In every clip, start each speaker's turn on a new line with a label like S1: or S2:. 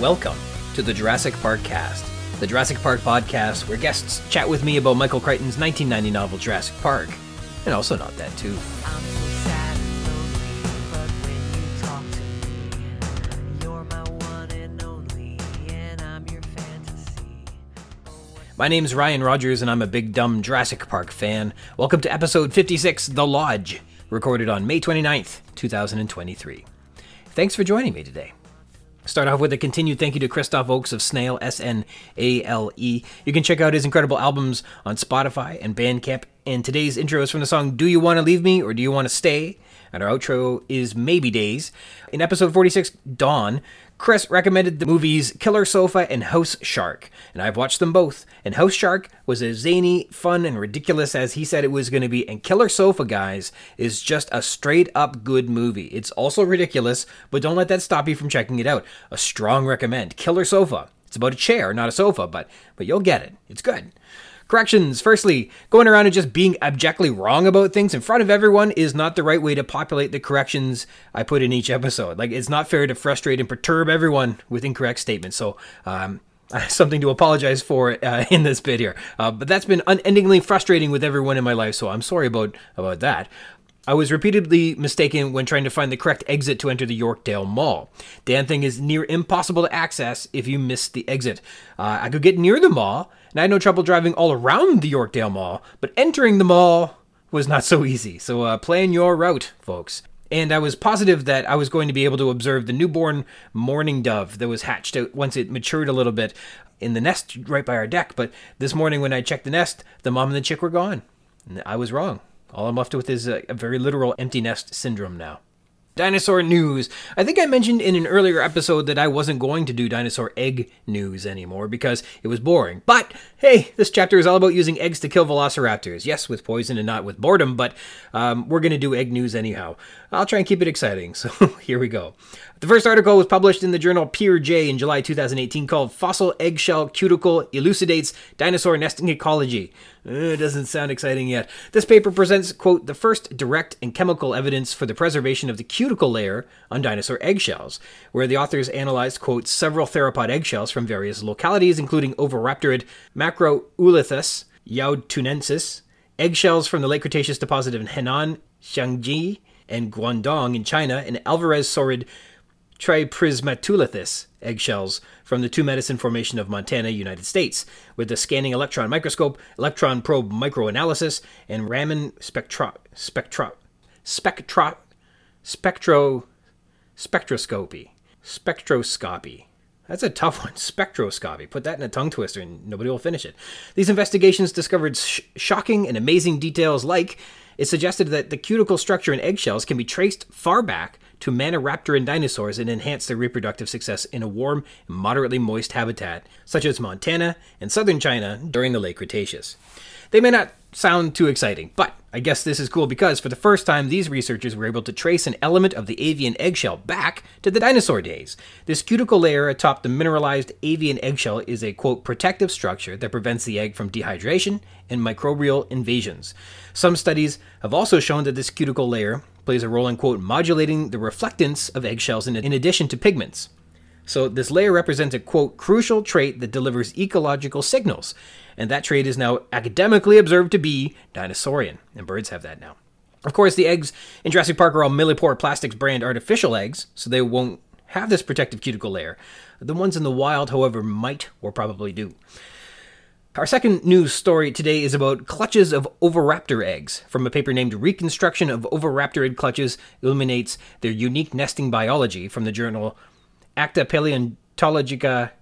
S1: Welcome to the Jurassic Park cast, the Jurassic Park podcast where guests chat with me about Michael Crichton's 1990 novel Jurassic Park, and also not that too.
S2: I'm so sad and lonely, but when you talk to me, you're my one and only, and I'm your fantasy.
S1: My name's Ryan Rogers, and I'm a big dumb Jurassic Park fan. Welcome to episode 56, The Lodge, recorded on May 29th, 2023. Thanks for joining me today. Start off with a continued thank you to Christoph Oakes of Snail, S N A L E. You can check out his incredible albums on Spotify and Bandcamp. And today's intro is from the song Do You Want to Leave Me or Do You Want to Stay? And our outro is Maybe Days. In episode 46, Dawn, Chris recommended the movies Killer Sofa and House Shark, and I've watched them both. And House Shark was as zany, fun, and ridiculous as he said it was going to be. And Killer Sofa, guys, is just a straight up good movie. It's also ridiculous, but don't let that stop you from checking it out. A strong recommend. Killer Sofa. It's about a chair, not a sofa, but but you'll get it. It's good. Corrections. Firstly, going around and just being abjectly wrong about things in front of everyone is not the right way to populate the corrections I put in each episode. Like, it's not fair to frustrate and perturb everyone with incorrect statements. So, um, something to apologize for uh, in this bit here. Uh, but that's been unendingly frustrating with everyone in my life, so I'm sorry about about that. I was repeatedly mistaken when trying to find the correct exit to enter the Yorkdale Mall. Damn thing is near impossible to access if you miss the exit. Uh, I could get near the mall, and I had no trouble driving all around the Yorkdale Mall, but entering the mall was not so easy. So uh, plan your route, folks. And I was positive that I was going to be able to observe the newborn mourning dove that was hatched out once it matured a little bit in the nest right by our deck. But this morning when I checked the nest, the mom and the chick were gone. And I was wrong. All I'm left with is a, a very literal empty nest syndrome now. Dinosaur news. I think I mentioned in an earlier episode that I wasn't going to do dinosaur egg news anymore because it was boring. But hey, this chapter is all about using eggs to kill velociraptors. Yes, with poison and not with boredom, but um, we're going to do egg news anyhow. I'll try and keep it exciting, so here we go. The first article was published in the journal PeerJ in July 2018 called Fossil Eggshell Cuticle Elucidates Dinosaur Nesting Ecology. Uh, doesn't sound exciting yet. This paper presents, quote, the first direct and chemical evidence for the preservation of the cuticle layer on dinosaur eggshells, where the authors analyzed, quote, several theropod eggshells from various localities, including Oviraptorid Macroolithus yaotunensis, eggshells from the late Cretaceous deposit in Henan, Xiangji, and Guangdong in China, and alvarezsaurid Triprismatoolithus eggshells from the Two Medicine Formation of Montana, United States, with the scanning electron microscope, electron probe microanalysis, and Raman spectro spectro spectro spectro spectroscopy spectroscopy. That's a tough one. Spectroscopy. Put that in a tongue twister and nobody will finish it. These investigations discovered sh- shocking and amazing details like it suggested that the cuticle structure in eggshells can be traced far back to Maniraptoran dinosaurs and enhance their reproductive success in a warm moderately moist habitat, such as Montana and southern China during the late Cretaceous. They may not sound too exciting, but I guess this is cool because for the first time, these researchers were able to trace an element of the avian eggshell back to the dinosaur days. This cuticle layer atop the mineralized avian eggshell is a quote protective structure that prevents the egg from dehydration and microbial invasions. Some studies have also shown that this cuticle layer plays a role in quote modulating the reflectance of eggshells in, addition to pigments. So this layer represents a quote crucial trait that delivers ecological signals, and that trait is now academically observed to be dinosaurian, and birds have that now. Of course, the eggs in Jurassic Park are all Millipore Plastics brand artificial eggs, so they won't have this protective cuticle layer. The ones in the wild, however, might or probably do. Our second news story today is about clutches of oviraptor eggs. From a paper named Reconstruction of Oviraptorid Clutches Illuminates Their Unique Nesting Biology from the journal Acta Paleontologica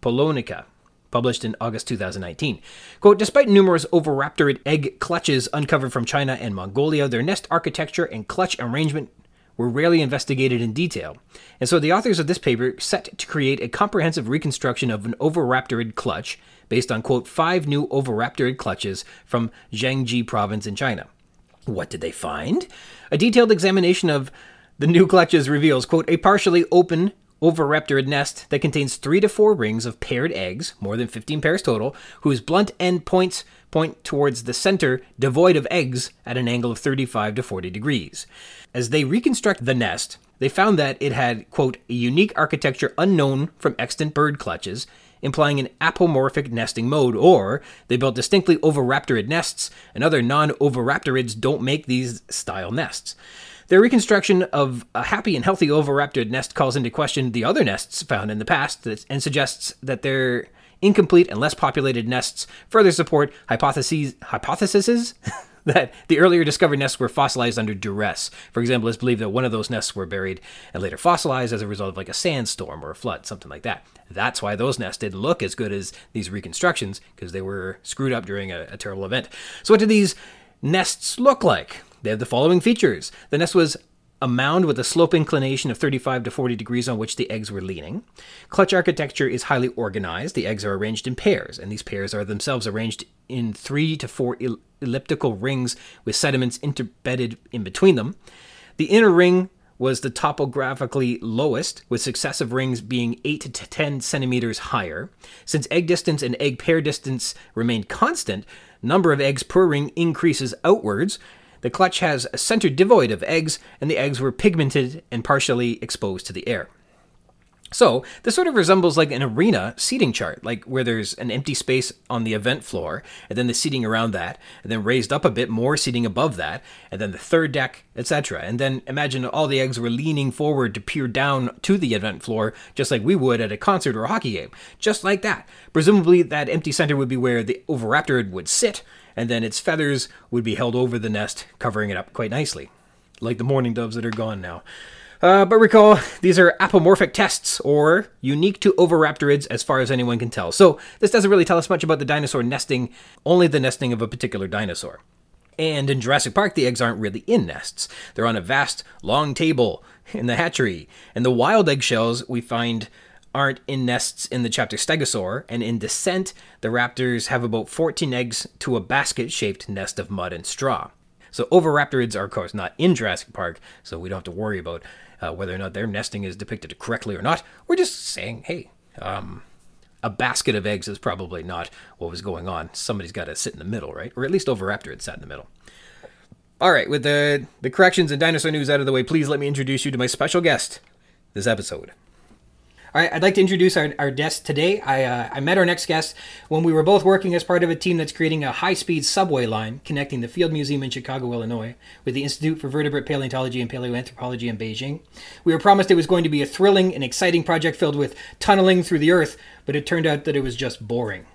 S1: Polonica, published in August 2019. Quote, despite numerous oviraptorid egg clutches uncovered from China and Mongolia, their nest architecture and clutch arrangement were rarely investigated in detail. And so the authors of this paper set to create a comprehensive reconstruction of an oviraptorid clutch based on, quote, five new oviraptorid clutches from Jiangxi province in China. What did they find? A detailed examination of the new clutches reveals, quote, a partially open oviraptorid nest that contains three to four rings of paired eggs, more than 15 pairs total, whose blunt end points point towards the center, devoid of eggs, at an angle of 35 to 40 degrees. As they reconstruct the nest, they found that it had, quote, a unique architecture unknown from extant bird clutches, implying an apomorphic nesting mode, or they built distinctly oviraptorid nests, and other non oviraptorids don't make these style nests. Their reconstruction of a happy and healthy oviraptorid nest calls into question the other nests found in the past and suggests that their incomplete and less populated nests further support hypotheses hypotheses that the earlier discovered nests were fossilized under duress. For example, it's believed that one of those nests were buried and later fossilized as a result of like a sandstorm or a flood, something like that. That's why those nests didn't look as good as these reconstructions because they were screwed up during a, a terrible event. So, what do these nests look like? They have the following features. The nest was a mound with a slope inclination of 35 to 40 degrees on which the eggs were leaning. Clutch architecture is highly organized. The eggs are arranged in pairs, and these pairs are themselves arranged in three to four el- elliptical rings with sediments interbedded in between them. The inner ring was the topographically lowest, with successive rings being 8 to 10 centimeters higher. Since egg distance and egg pair distance remained constant, number of eggs per ring increases outwards, the clutch has a center devoid of eggs, and the eggs were pigmented and partially exposed to the air. So, this sort of resembles like an arena seating chart, like where there's an empty space on the event floor, and then the seating around that, and then raised up a bit more seating above that, and then the third deck, etc. And then imagine all the eggs were leaning forward to peer down to the event floor, just like we would at a concert or a hockey game. Just like that. Presumably, that empty center would be where the oviraptor would sit, and then its feathers would be held over the nest, covering it up quite nicely. Like the mourning doves that are gone now. Uh, but recall, these are apomorphic tests, or unique to oviraptorids as far as anyone can tell. So this doesn't really tell us much about the dinosaur nesting, only the nesting of a particular dinosaur. And in Jurassic Park, the eggs aren't really in nests. They're on a vast, long table in the hatchery. And the wild eggshells we find aren't in nests in the chapter Stegosaur, and in Descent, the raptors have about 14 eggs to a basket shaped nest of mud and straw. So oviraptorids are, of course, not in Jurassic Park, so we don't have to worry about uh, whether or not their nesting is depicted correctly or not. We're just saying, hey, um, a basket of eggs is probably not what was going on. Somebody's got to sit in the middle, right? Or at least Oviraptor sat in the middle. All right, with the, the corrections and dinosaur news out of the way, please let me introduce you to my special guest this episode. All right, I'd like to introduce our, our guest today. I, uh, I met our next guest when we were both working as part of a team that's creating a high speed subway line connecting the Field Museum in Chicago, Illinois, with the Institute for Vertebrate Paleontology and Paleoanthropology in Beijing. We were promised it was going to be a thrilling and exciting project filled with tunneling through the earth, but it turned out that it was just boring.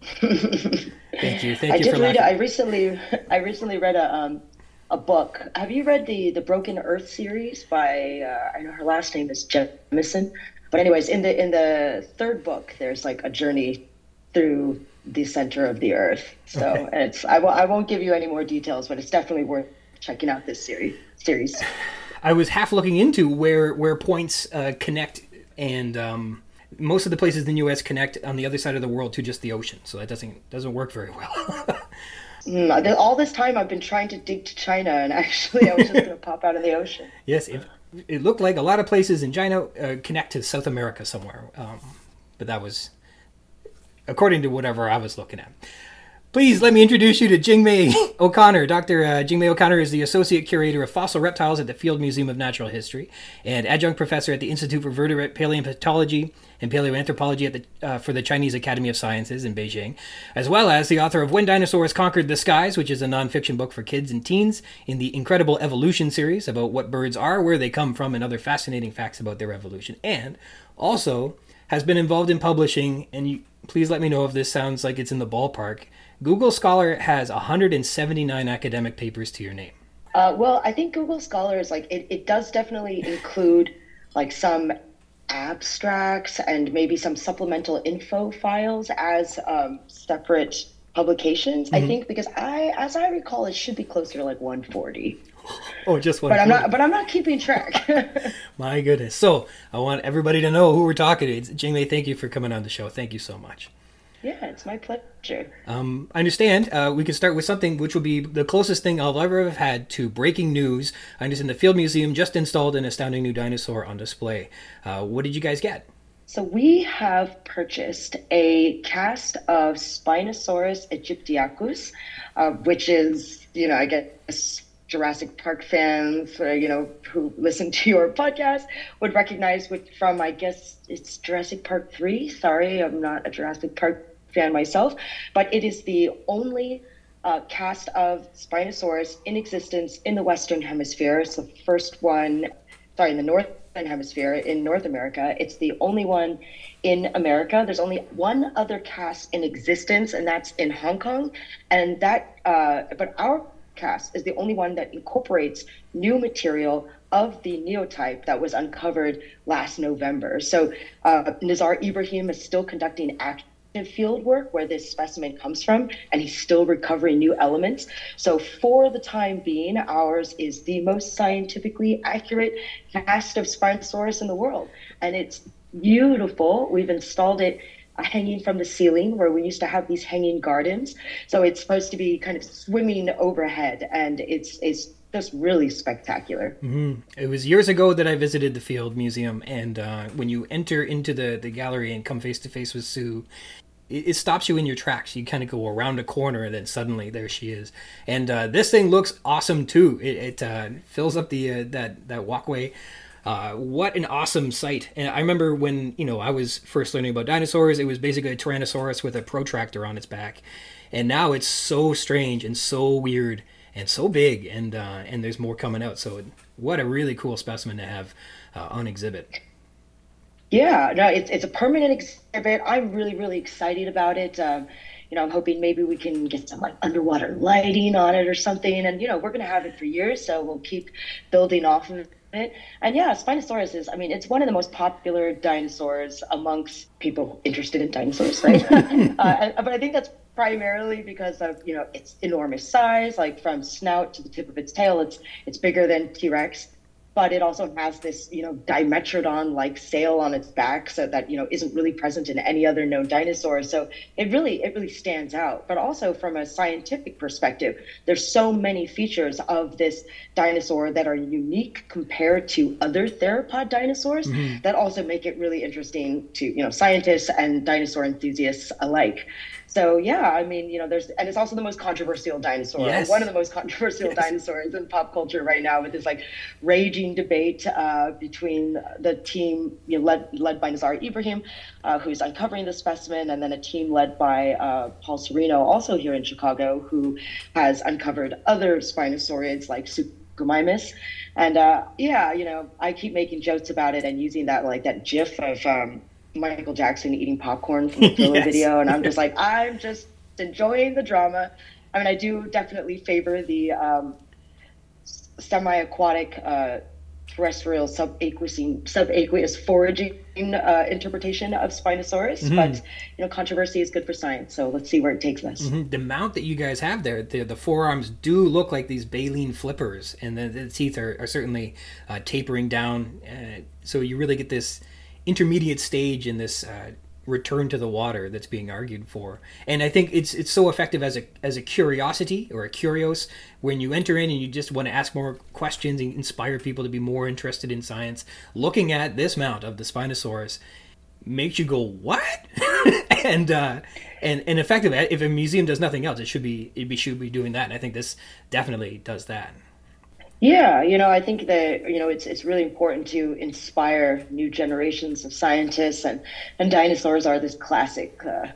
S1: Thank you. Thank
S3: I
S1: you
S3: did
S1: for
S3: read.
S1: laughing.
S3: I recently, I recently read a um, a book. Have you read the the Broken Earth series by? Uh, I know her last name is Jemisin. But anyways, in the in the third book, there's like a journey through the center of the Earth. So
S1: Okay.
S3: and it's I w- I won't give you any more details, but it's definitely worth checking out this series. Series.
S1: I was half looking into where where points uh, connect, and um, most of the places in the U.S. connect on the other side of the world to just the ocean. So that doesn't doesn't work very well.
S3: Mm, all this time, I've been trying to dig to China, and actually, I was just gonna pop out of the ocean.
S1: yes, it, it looked like a lot of places in China uh, connect to South America somewhere, um, but that was according to whatever I was looking at. Please let me introduce you to Jingmai O'Connor. Dr. Uh, Jingmai O'Connor is the Associate Curator of Fossil Reptiles at the Field Museum of Natural History and Adjunct Professor at the Institute for Vertebrate Paleontology and Paleoanthropology at the, uh, for the Chinese Academy of Sciences in Beijing, as well as the author of When Dinosaurs Conquered the Skies, which is a nonfiction book for kids and teens in the Incredible Evolution series about what birds are, where they come from, and other fascinating facts about their evolution, and also has been involved in publishing, and you, please let me know if this sounds like it's in the ballpark. Google Scholar has 179 academic papers to your name.
S3: Uh, well, I think Google Scholar is like it, it does definitely include like some abstracts and maybe some supplemental info files as um, separate publications. I think because I, as I recall, it should be closer to like 140.
S1: Oh, just one.
S3: But I'm not. But I'm not keeping track.
S1: My goodness. So I want everybody to know who we're talking to. It's, Jingmai, thank you for coming on the show. Thank you so much.
S3: Yeah, it's my pleasure.
S1: Um, I understand. Uh, we could start with something which will be the closest thing I'll ever have had to breaking news. I understand the Field Museum just installed an astounding new dinosaur on display. Uh, what did you guys get?
S3: So we have purchased a cast of Spinosaurus aegyptiacus, uh, which is, you know, I guess Jurassic Park fans, uh, you know, who listen to your podcast would recognize with, from, I guess it's Jurassic Park 3. Sorry, I'm not a Jurassic Park fan myself, but it is the only uh, cast of Spinosaurus in existence in the Western Hemisphere. It's the first one, sorry, in the Northern Hemisphere in North America. It's the only one in America. There's only one other cast in existence, and that's in Hong Kong. And that, uh, but our cast is the only one that incorporates new material of the neotype that was uncovered last November. So uh, Nizar Ibrahim is still conducting active field work where this specimen comes from, and he's still recovering new elements. So for the time being, ours is the most scientifically accurate cast of Spinosaurus in the world. And it's beautiful. We've installed it hanging from the ceiling where we used to have these hanging gardens. So it's supposed to be kind of swimming overhead, and it's it's just really spectacular.
S1: Mm-hmm. It was years ago that I visited the Field Museum, and uh, when you enter into the the gallery and come face to face with Sue. It, it stops you in your tracks. You kind of go around a corner, and then suddenly there she is. And uh, this thing looks awesome too. It, it uh, fills up the uh, that that walkway uh, what an awesome sight! And I remember when you know I was first learning about dinosaurs, it was basically a Tyrannosaurus with a protractor on its back, and now it's so strange and so weird and so big, and uh, and there's more coming out. So what a really cool specimen to have uh, on exhibit.
S3: Yeah, no, it's it's a permanent exhibit. I'm really really excited about it. Um, you know, I'm hoping maybe we can get some like underwater lighting on it or something. And you know, we're gonna have it for years, so we'll keep building off of it. And yeah, Spinosaurus is, I mean, it's one of the most popular dinosaurs amongst people interested in dinosaurs, right? uh, but I think that's primarily because of, you know, its enormous size, like from snout to the tip of its tail, it's it's bigger than T-Rex but it also has this, you know, dimetrodon like sail on its back, so that you know isn't really present in any other known dinosaur. So it really, it really stands out. But also from a scientific perspective, there's so many features of this dinosaur that are unique compared to other theropod dinosaurs mm-hmm. that also make it really interesting to you know scientists and dinosaur enthusiasts alike. So yeah, I mean, you know, there's and it's also the most controversial dinosaur, yes. one of the most controversial yes. dinosaurs in pop culture right now, with this like raging debate uh, between the team you know, led led by Nizar Ibrahim, uh, who's uncovering the specimen, and then a team led by uh, Paul Sereno, also here in Chicago, who has uncovered other spinosaurids like Suchomimus. And uh, yeah, you know, I keep making jokes about it and using that like that GIF of. Um, Michael Jackson eating popcorn from the Thriller yes. video, and I'm just like, I'm just enjoying the drama. I mean, I do definitely favor the um, semi-aquatic uh, terrestrial subaqueous subaqueous foraging uh, interpretation of Spinosaurus, mm-hmm. but you know, controversy is good for science. So let's see where it takes us.
S1: Mm-hmm. The mount that you guys have there, the, the forearms do look like these baleen flippers, and the, the teeth are, are certainly uh, tapering down. Uh, so you really get this intermediate stage in this uh, return to the water that's being argued for. And I think it's it's so effective as a as a curiosity or a curios when you enter in and you just want to ask more questions and inspire people to be more interested in science. Looking at this mount of the Spinosaurus makes you go what and uh and and effective if a museum does nothing else it should be it be should be doing that and i think this definitely does that
S3: yeah, you know, I think that you know it's it's really important to inspire new generations of scientists, and and dinosaurs are this classic uh,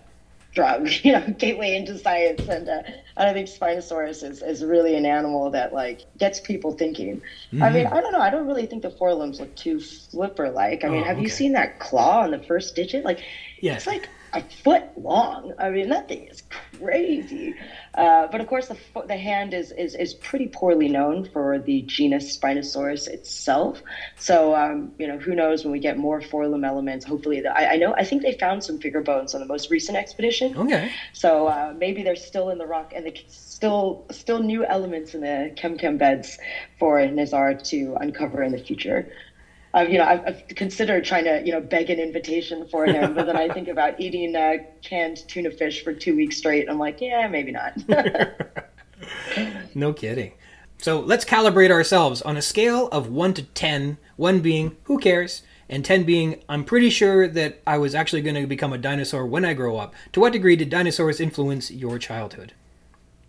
S3: drug, you know, gateway into science, and uh, I think Spinosaurus is is really an animal that like gets people thinking. Mm-hmm. I mean, I don't know, I don't really think the forelimbs look too flipper like. I mean, oh, have okay. you seen that claw on the first digit? Like, yeah. it's like a foot long. I mean, that thing is crazy. Uh, but of course, the, the hand is, is, is pretty poorly known for the genus Spinosaurus itself. So, um, you know, who knows when we get more forelimb elements, hopefully, the, I, I, know, I think they found some figure bones on the most recent expedition.
S1: Okay.
S3: So uh, maybe they're still in the rock and they still, still new elements in the Kem Kem beds for Nazar to uncover in the future. I've, you know, I've, I've, considered trying to, you know, beg an invitation for him, but then I think about eating uh, canned tuna fish for two weeks straight. I'm like, yeah, maybe not.
S1: no kidding. So let's calibrate ourselves on a scale of one to ten. One being who cares, and ten being I'm pretty sure that I was actually going to become a dinosaur when I grow up. To what degree did dinosaurs influence your childhood?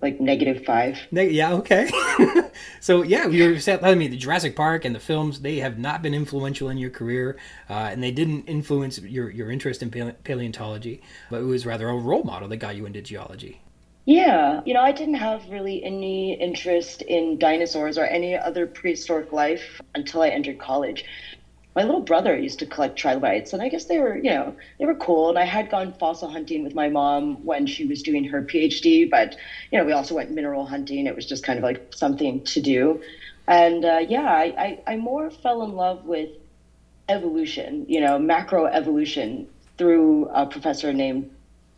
S3: Like negative five.
S1: Ne- Yeah, okay. so yeah, you were telling me the Jurassic Park and the films they have not been influential in your career, uh, and they didn't influence your your interest in pale- paleontology, but it was rather a role model that got you into geology.
S3: Yeah, you know, I didn't have really any interest in dinosaurs or any other prehistoric life until I entered college. My little brother used to collect trilobites, and I guess they were, you know, they were cool. And I had gone fossil hunting with my mom when she was doing her PhD, but you know, we also went mineral hunting. It was just kind of like something to do. And uh, yeah, I, I, I more fell in love with evolution, you know, macroevolution through a professor named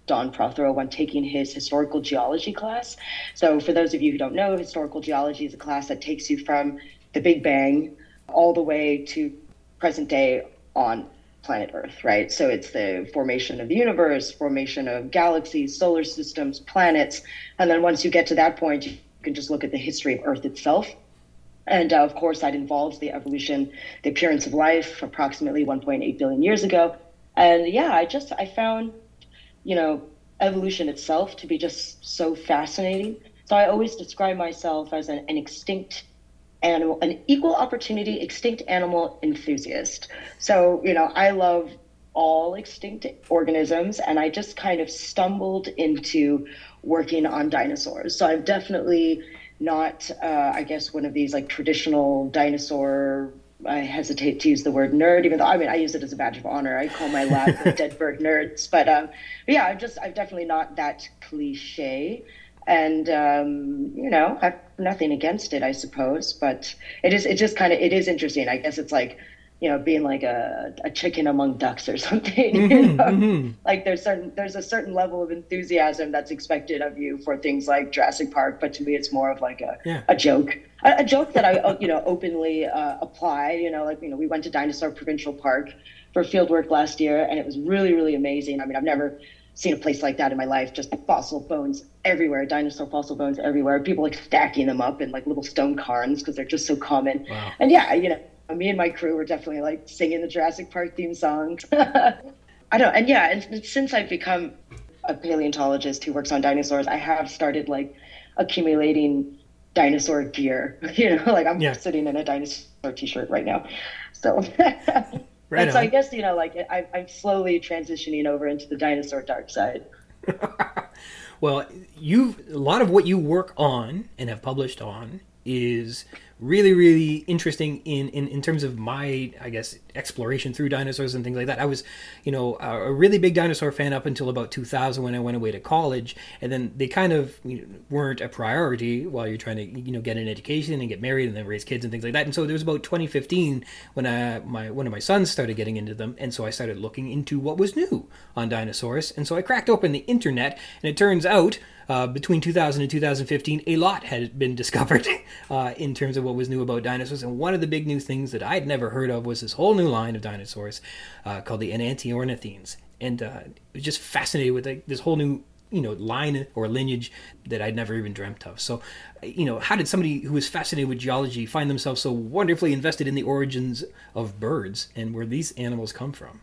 S3: Don Prothero when taking his historical geology class. So, for those of you who don't know, historical geology is a class that takes you from the Big Bang all the way to present day on planet Earth, right? So, it's the formation of the universe, formation of galaxies, solar systems, planets. And then once you get to that point, you can just look at the history of Earth itself. And uh, of course, that involves the evolution, the appearance of life approximately 1.8 billion years ago. And yeah, I just, I found you know, evolution itself to be just so fascinating. So I always describe myself as an, an extinct animal, an equal opportunity extinct animal enthusiast. So, you know, I love all extinct organisms and I just kind of stumbled into working on dinosaurs. So I'm definitely not, uh, I guess, one of these like traditional dinosaur I hesitate to use the word nerd, even though I mean I use it as a badge of honor. I call my lab the dead bird nerds, but, um, but yeah, I'm just I'm definitely not that cliche, and um, you know I've nothing against it, I suppose. But it is it just kind of it is interesting. I guess it's like you know being like a, a chicken among ducks or something. you know? Like there's certain there's a certain level of enthusiasm that's expected of you for things like Jurassic Park, but to me it's more of like a
S1: Yeah.
S3: a joke a, a joke that I, you know, openly uh, apply. You know, like you know, we went to Dinosaur Provincial Park for field work last year, and it was really, really amazing. I mean, I've never seen a place like that in my life. Just fossil bones everywhere, dinosaur fossil bones everywhere. People like stacking them up in like little stone cairns because they're just so common.
S1: Wow.
S3: And yeah, you know, me and my crew were definitely like singing the Jurassic Park theme song. I don't, and yeah, and since I've become a paleontologist who works on dinosaurs, I have started like accumulating dinosaur gear. You know, like I'm
S1: Yeah.
S3: sitting in a dinosaur T-shirt right now. So,
S1: Right
S3: and so I guess you know, like I, I'm slowly transitioning over into the dinosaur dark side.
S1: Well, you've a lot of what you work on and have published on is really really interesting in, in in terms of my i guess exploration through dinosaurs and things like that. I was you know a really big dinosaur fan up until about 2000 when i went away to college. And then they kind of you know, weren't a priority while you're trying to you know get an education and get married and then raise kids and things like that. And so there was about 2015 when I, my one of my sons started getting into them. And so i started looking into what was new on dinosaurs. And so i cracked open the internet. And it turns out uh, between 2000 and 2015, a lot had been discovered uh, in terms of what was new about dinosaurs. And one of the big new things that I'd never heard of was this whole new line of dinosaurs uh, called the Enantiornithines. And uh, was just fascinated with like, this whole new you know line or lineage that I'd never even dreamt of. So, you know, how did somebody who was fascinated with geology find themselves so wonderfully invested in the origins of birds and where these animals come from?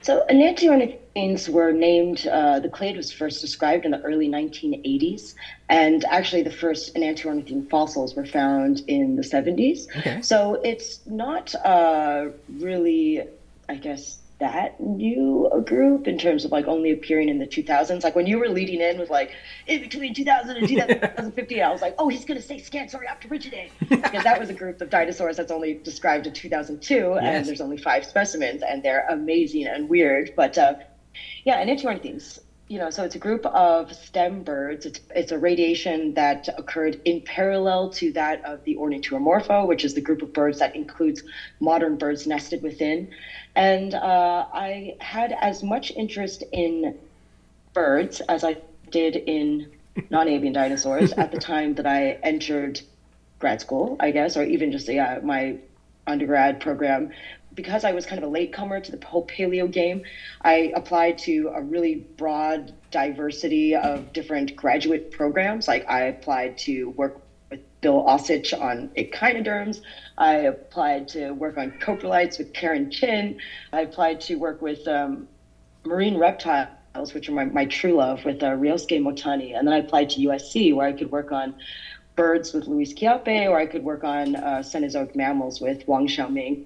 S3: So enantiornithines were named, uh, the clade was first described in the early 1980s. And actually, the first enantiornithine fossils were found in the 70s.
S1: Okay.
S3: So it's not uh, really, I guess, that new a group in terms of like only appearing in the 2000s. Like when you were leading in with like in between 2000 and 2015, I was like, oh, he's going to say Scansoriopterygidae because that was a group of dinosaurs that's only described in 2002,
S1: Yes.
S3: and there's only five specimens, and they're amazing and weird. But uh, yeah, and enantiornithines. You know, so it's a group of stem birds. It's it's a radiation that occurred in parallel to that of the Ornithuromorpha, which is the group of birds that includes modern birds nested within. And uh, I had as much interest in birds as I did in non-avian dinosaurs at the time that I entered grad school, I guess, or even just yeah, my undergrad program. Because I was kind of a latecomer to the whole paleo game, I applied to a really broad diversity of different graduate programs. Like I applied to work with Bill Ausich on echinoderms. I applied to work on coprolites with Karen Chin. I applied to work with um, marine reptiles which are my, my true love, with uh, Ryosuke Motani. And then I applied to USC, where I could work on birds with Luis Chiappe, or I could work on uh, Cenozoic mammals with Wang Xiaoming.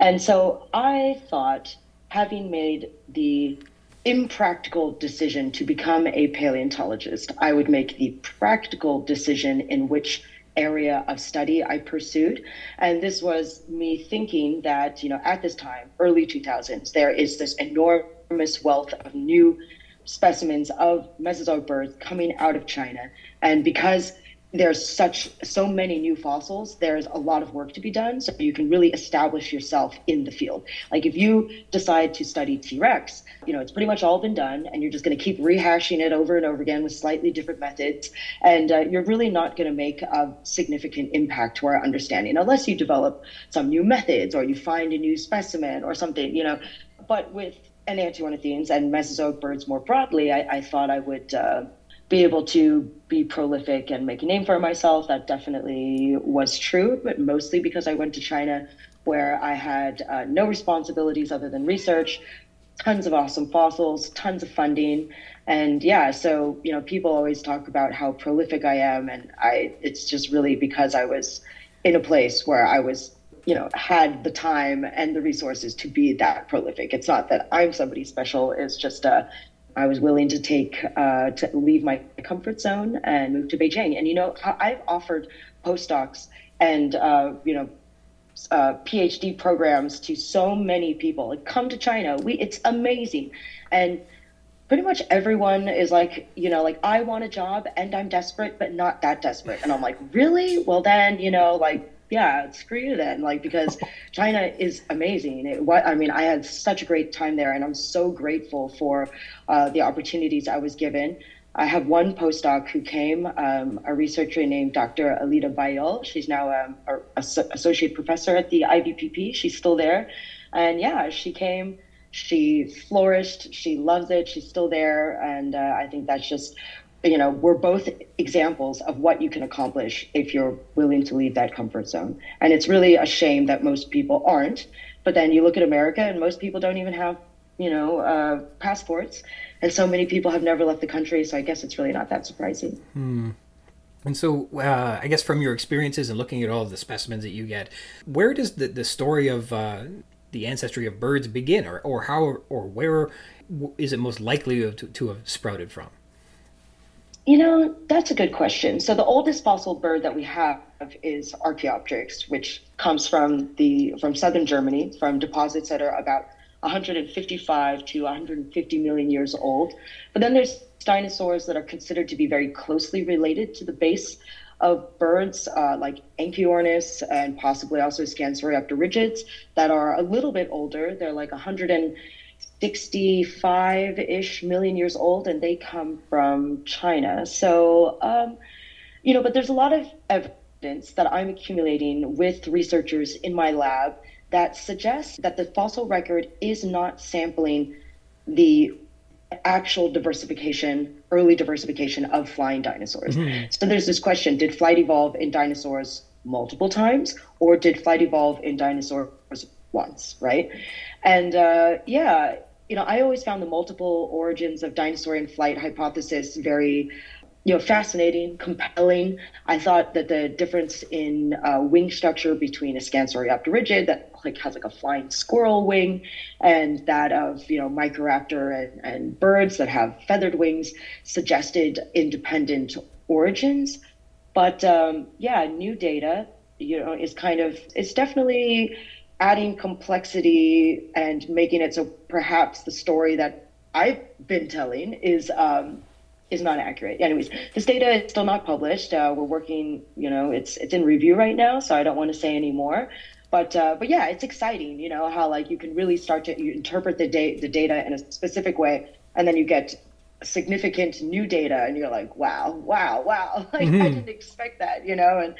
S3: And so I thought, having made the impractical decision to become a paleontologist, I would make the practical decision in which area of study I pursued. And this was me thinking that, you know, at this time, early 2000s, there is this enormous wealth of new specimens of Mesozoic birds coming out of China. And because there's such so many new fossils there's a lot of work to be done so you can really establish yourself in the field. Like if you decide to study t-rex you know it's pretty much all been done and you're just going to keep rehashing it over and over again with slightly different methods and uh, you're really not going to make a significant impact to our understanding unless you develop some new methods or you find a new specimen or something you know. But with enantiornithines and mesozoic birds more broadly i, I thought i would uh, be able to be prolific and make a name for myself. That definitely was true, but mostly because I went to China where I had uh, no responsibilities other than research, tons of awesome fossils, tons of funding. And yeah, so, you know, people always talk about how prolific I am. And I, it's just really because I was in a place where I was you know had the time and the resources to be that prolific it's not that i'm somebody special it's just uh I was willing to take uh, to leave my comfort zone and move to Beijing. And you know, I've offered postdocs and uh, you know uh, PhD programs to so many people. Like, come to China. We it's amazing, and pretty much everyone is like, you know, like I want a job and I'm desperate, but not that desperate. And I'm like, really? Well, then you know, like yeah, screw you then. Like because China is amazing. It, what I mean, I had such a great time there, and I'm so grateful for uh, the opportunities I was given. I have one postdoc who came, um, a researcher named Dr. Alida Bailleul. She's now um, a, a, associate professor at the IVPP. She's still there, and yeah, she came. She flourished. She loves it. She's still there, and uh, I think that's just you know, we're both examples of what you can accomplish if you're willing to leave that comfort zone. And it's really a shame that most people aren't. But then you look at America, and most people don't even have, you know, uh, passports. And so many people have never left the country. So I guess it's really not that surprising.
S1: Hmm. And so, uh, I guess from your experiences and looking at all the specimens that you get, where does the, the story of uh, the ancestry of birds begin, or, or how or where is it most likely to, to have sprouted from?
S3: You know, that's a good question. So the oldest fossil bird that we have is Archaeopteryx, which comes from the from southern Germany, from deposits that are about 155 to 150 million years old. But then there's dinosaurs that are considered to be very closely related to the base of birds uh, like Anchiornis and possibly also Scansoraptor that are a little bit older. They're like 100 and 65 ish million years old, and they come from China. So, um, you know, but there's a lot of evidence that I'm accumulating with researchers in my lab that suggests that the fossil record is not sampling the actual diversification, early diversification of flying dinosaurs. Mm-hmm. So there's this question did flight evolve in dinosaurs multiple times, or did flight evolve in dinosaurs once, right? And uh, yeah, you know, I always found the multiple origins of dinosaurian flight hypothesis very, you know, fascinating, compelling. I thought that the difference in uh, wing structure between a Scansoriopterygid that like has like a flying squirrel wing, and that of you know Microraptor and, and birds that have feathered wings suggested independent origins. But um, yeah, new data, you know, is kind of it's definitely adding complexity and making it so perhaps the story that I've been telling is um, is not accurate. Anyways, this data is still not published. Uh, we're working, you know, it's it's in review right now, so I don't want to say any more. But uh, but yeah, it's exciting. You know how like you can really start to you interpret the data the data in a specific way, and then you get significant new data, and you're like, wow, wow, wow! Like mm-hmm. I didn't expect that, you know, and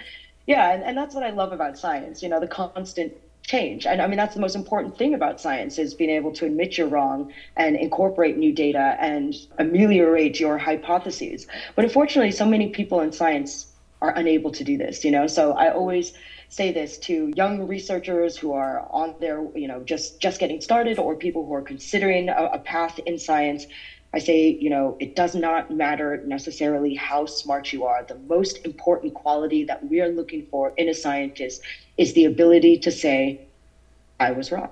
S3: yeah, and, and that's what I love about science. You know, the constant change. And I mean, that's the most important thing about science is being able to admit you're wrong and incorporate new data and ameliorate your hypotheses. But unfortunately, so many people in science are unable to do this, you know? So I always say this to young researchers who are on their, you know, just just getting started or people who are considering a, a path in science I say, you know, it does not matter necessarily how smart you are. The most important quality that we are looking for in a scientist is the ability to say, I was wrong.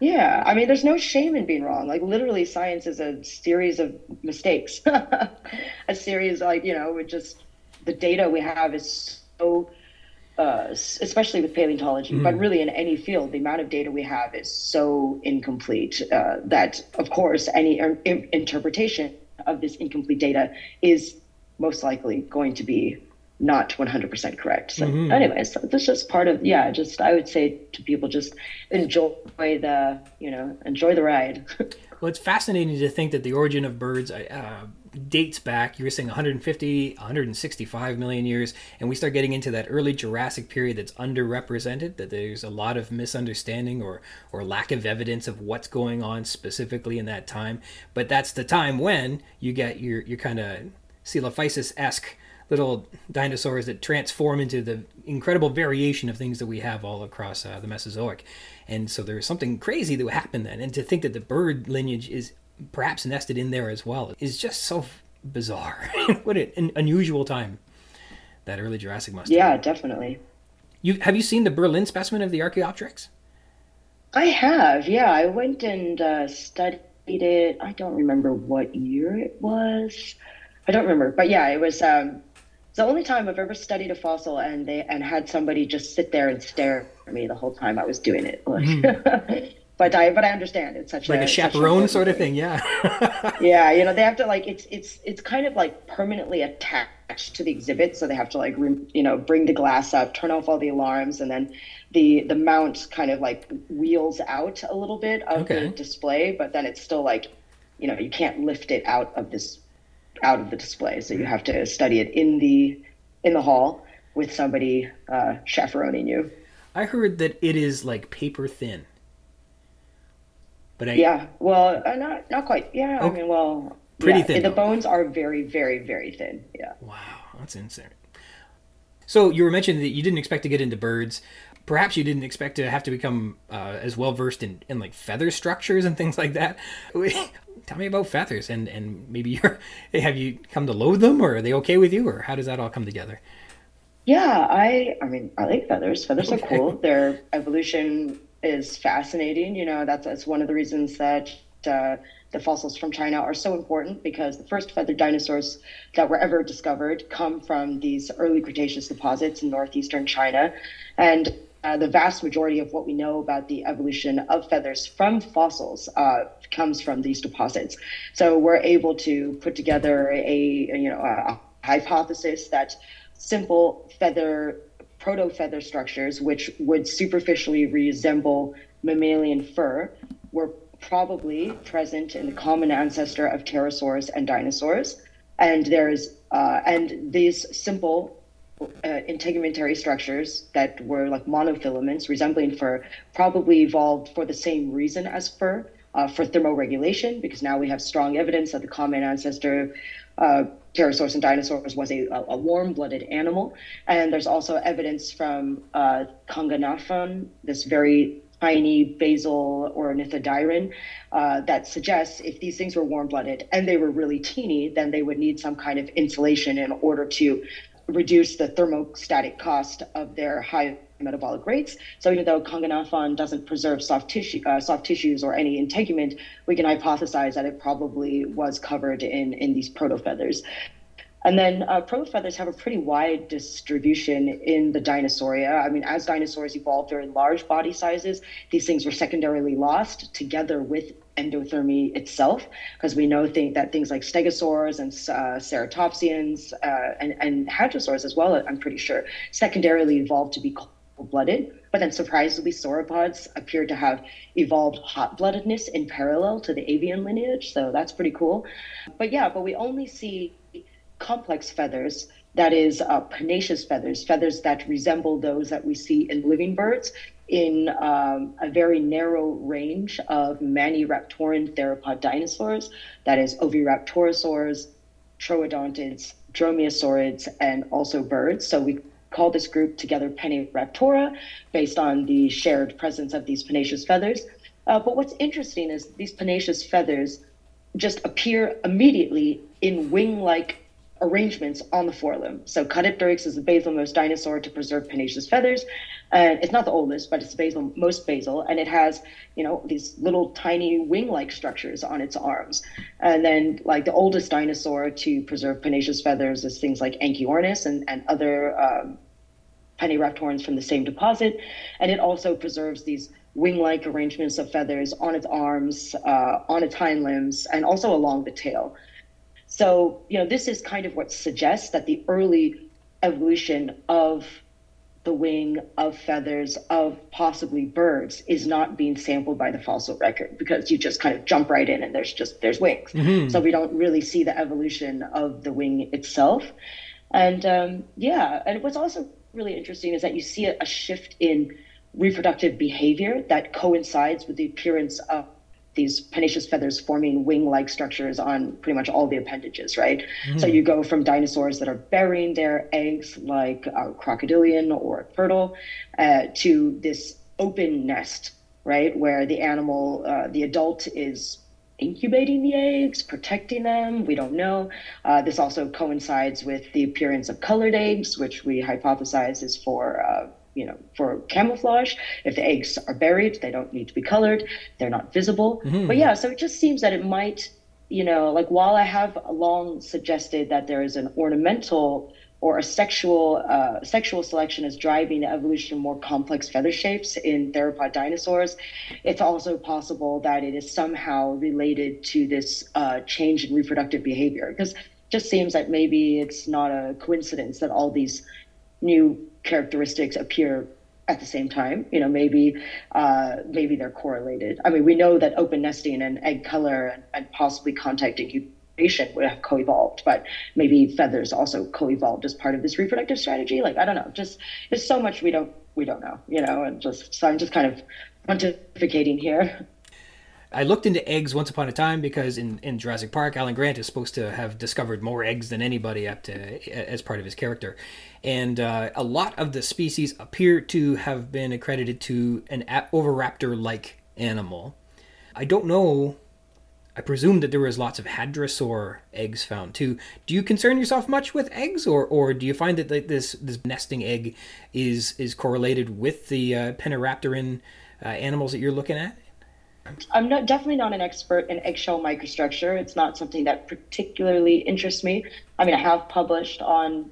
S3: Yeah, I mean, there's no shame in being wrong. Like, literally, science is a series of mistakes, a series, like, you know, it just the data we have is so uh, especially with paleontology, mm. but really in any field, the amount of data we have is so incomplete uh, that, of course, any er- interpretation of this incomplete data is most likely going to be not 100% correct. So, mm-hmm. anyways, so this is just part of, yeah, just I would say to people, just enjoy the, you know, enjoy the ride.
S1: well, it's fascinating to think that the origin of birds, uh, dates back, you were saying 150, 165 million years, and we start getting into that early Jurassic period that's underrepresented, that there's a lot of misunderstanding or, or lack of evidence of what's going on specifically in that time. But that's the time when you get your, your kind of Coelophysis esque little dinosaurs that transform into the incredible variation of things that we have all across uh, the Mesozoic. And so there's something crazy that happened then. And to think that the bird lineage is perhaps nested in there as well is just so bizarre. what an unusual time that early Jurassic must.
S3: Yeah, definitely.
S1: You have you seen the Berlin specimen of the Archaeopteryx?
S3: I have. Yeah, I went and uh, studied it. I don't remember what year it was. I don't remember, but yeah, it was. Um, it's the only time I've ever studied a fossil and they and had somebody just sit there and stare at me the whole time I was doing it. mm. But I but I understand it's such
S1: like a, a chaperone sort of thing. Yeah.
S3: yeah, you know they have to like it's it's it's kind of like permanently attached to the exhibit, so they have to like you know bring the glass up, turn off all the alarms, and then the the mount kind of like wheels out a little bit of okay. the display, but then it's still like you know you can't lift it out of this out of the display, so you have to study it in the in the hall with somebody uh, chaperoning you.
S1: I heard that it is like paper thin.
S3: But I, yeah, well, uh, not not quite. Yeah, oh, I mean, well,
S1: pretty
S3: yeah,
S1: thin.
S3: The though. bones are very, very, very thin. Yeah.
S1: Wow, that's insane. So you were mentioning that you didn't expect to get into birds. Perhaps you didn't expect to have to become uh, as well versed in, in like feather structures and things like that. Tell me about feathers and and maybe you're have you come to loathe them or are they okay with you or how does that all come together?
S3: Yeah, I I mean I like feathers. Feathers okay. are cool. They're evolution is fascinating. You know, that's, that's one of the reasons that uh, the fossils from China are so important because the first feathered dinosaurs that were ever discovered come from these early Cretaceous deposits in northeastern China. And uh, the vast majority of what we know about the evolution of feathers from fossils uh, comes from these deposits. So we're able to put together a, you know a hypothesis that simple feather proto feather structures, which would superficially resemble mammalian fur, were probably present in the common ancestor of pterosaurs and dinosaurs. And there's uh, and these simple uh, integumentary structures that were like monofilaments resembling fur probably evolved for the same reason as fur uh, for thermoregulation because now we have strong evidence that the common ancestor uh, pterosaurs and dinosaurs was a, a warm-blooded animal. And there's also evidence from uh, this very tiny basal ornithodiran, uh, that suggests if these things were warm-blooded and they were really teeny, then they would need some kind of insulation in order to reduce the thermostatic cost of their high metabolic rates. So even though Kongonaphon doesn't preserve soft tissue, uh, soft tissues or any integument, we can hypothesize that it probably was covered in in these protofeathers. And then uh, protofeathers have a pretty wide distribution in the Dinosauria. I mean, as dinosaurs evolved very large body sizes, these things were secondarily lost together with endothermy itself, because we know that things like stegosaurs and uh, ceratopsians uh, and, and hadrosaurs as well, I'm pretty sure, secondarily evolved to be blooded. But then surprisingly, sauropods appear to have evolved hot bloodedness in parallel to the avian lineage. So that's pretty cool. But yeah, but we only see complex feathers, that is, uh, feathers, feathers that resemble those that we see in living birds in um, a very narrow range of Maniraptoran theropod dinosaurs, that is, oviraptorosaurs, troodontids, dromaeosaurids, and also birds. So we call this group together Pennaraptora based on the shared presence of these pennaceous feathers. Uh, but what's interesting is these pennaceous feathers just appear immediately in wing-like arrangements on the forelimb. So Caudipteryx is the basal-most dinosaur to preserve pennaceous feathers, and it's not the oldest, but it's the basal most basal, and it has you know these little tiny wing-like structures on its arms. And then like the oldest dinosaur to preserve pennaceous feathers is things like Anchiornis and and other um, pennaraptorans from the same deposit, and it also preserves these wing-like arrangements of feathers on its arms, uh, on its hind limbs, and also along the tail. So, you know, this is kind of what suggests that the early evolution of the wing, of feathers, of possibly birds is not being sampled by the fossil record because you just kind of jump right in and there's just there's wings. So we don't really see the evolution of the wing itself. And um, yeah, and what's also really interesting is that you see a, a shift in reproductive behavior that coincides with the appearance of these pennaceous feathers forming wing-like structures on pretty much all the appendages, right? So you go from dinosaurs that are burying their eggs, like a crocodilian or a turtle, uh, to this open nest, right, where the animal, uh, the adult is incubating the eggs, protecting them. We don't know. Uh, this also coincides with the appearance of colored eggs, which we hypothesize is for. Uh, you know, for camouflage. If the eggs are buried, they don't need to be colored. They're not visible. But yeah, so it just seems that it might, you know, like while I have long suggested that there is an ornamental or a sexual uh, sexual selection is driving the evolution of more complex feather shapes in theropod dinosaurs. It's also possible that it is somehow related to this uh, change in reproductive behavior because it just seems that maybe it's not a coincidence that all these new characteristics appear at the same time. You know, maybe uh, maybe they're correlated. I mean, we know that open nesting and egg color and, and possibly contact incubation would have co-evolved, but maybe feathers also co-evolved as part of this reproductive strategy. Like I don't know, just there's so much we don't we don't know. You know, and just so I'm just kind of pontificating here.
S1: I looked into eggs once upon a time because in, in Jurassic Park, Alan Grant is supposed to have discovered more eggs than anybody up to as part of his character, and uh, a lot of the species appear to have been accredited to an oviraptor-like animal. I don't know. I presume that there was lots of hadrosaur eggs found too. Do you concern yourself much with eggs, or, or do you find that like, this this nesting egg is is correlated with the uh, uh, animals that you're looking at?
S3: I'm not definitely not an expert in eggshell microstructure. It's not something that particularly interests me. I mean, I have published on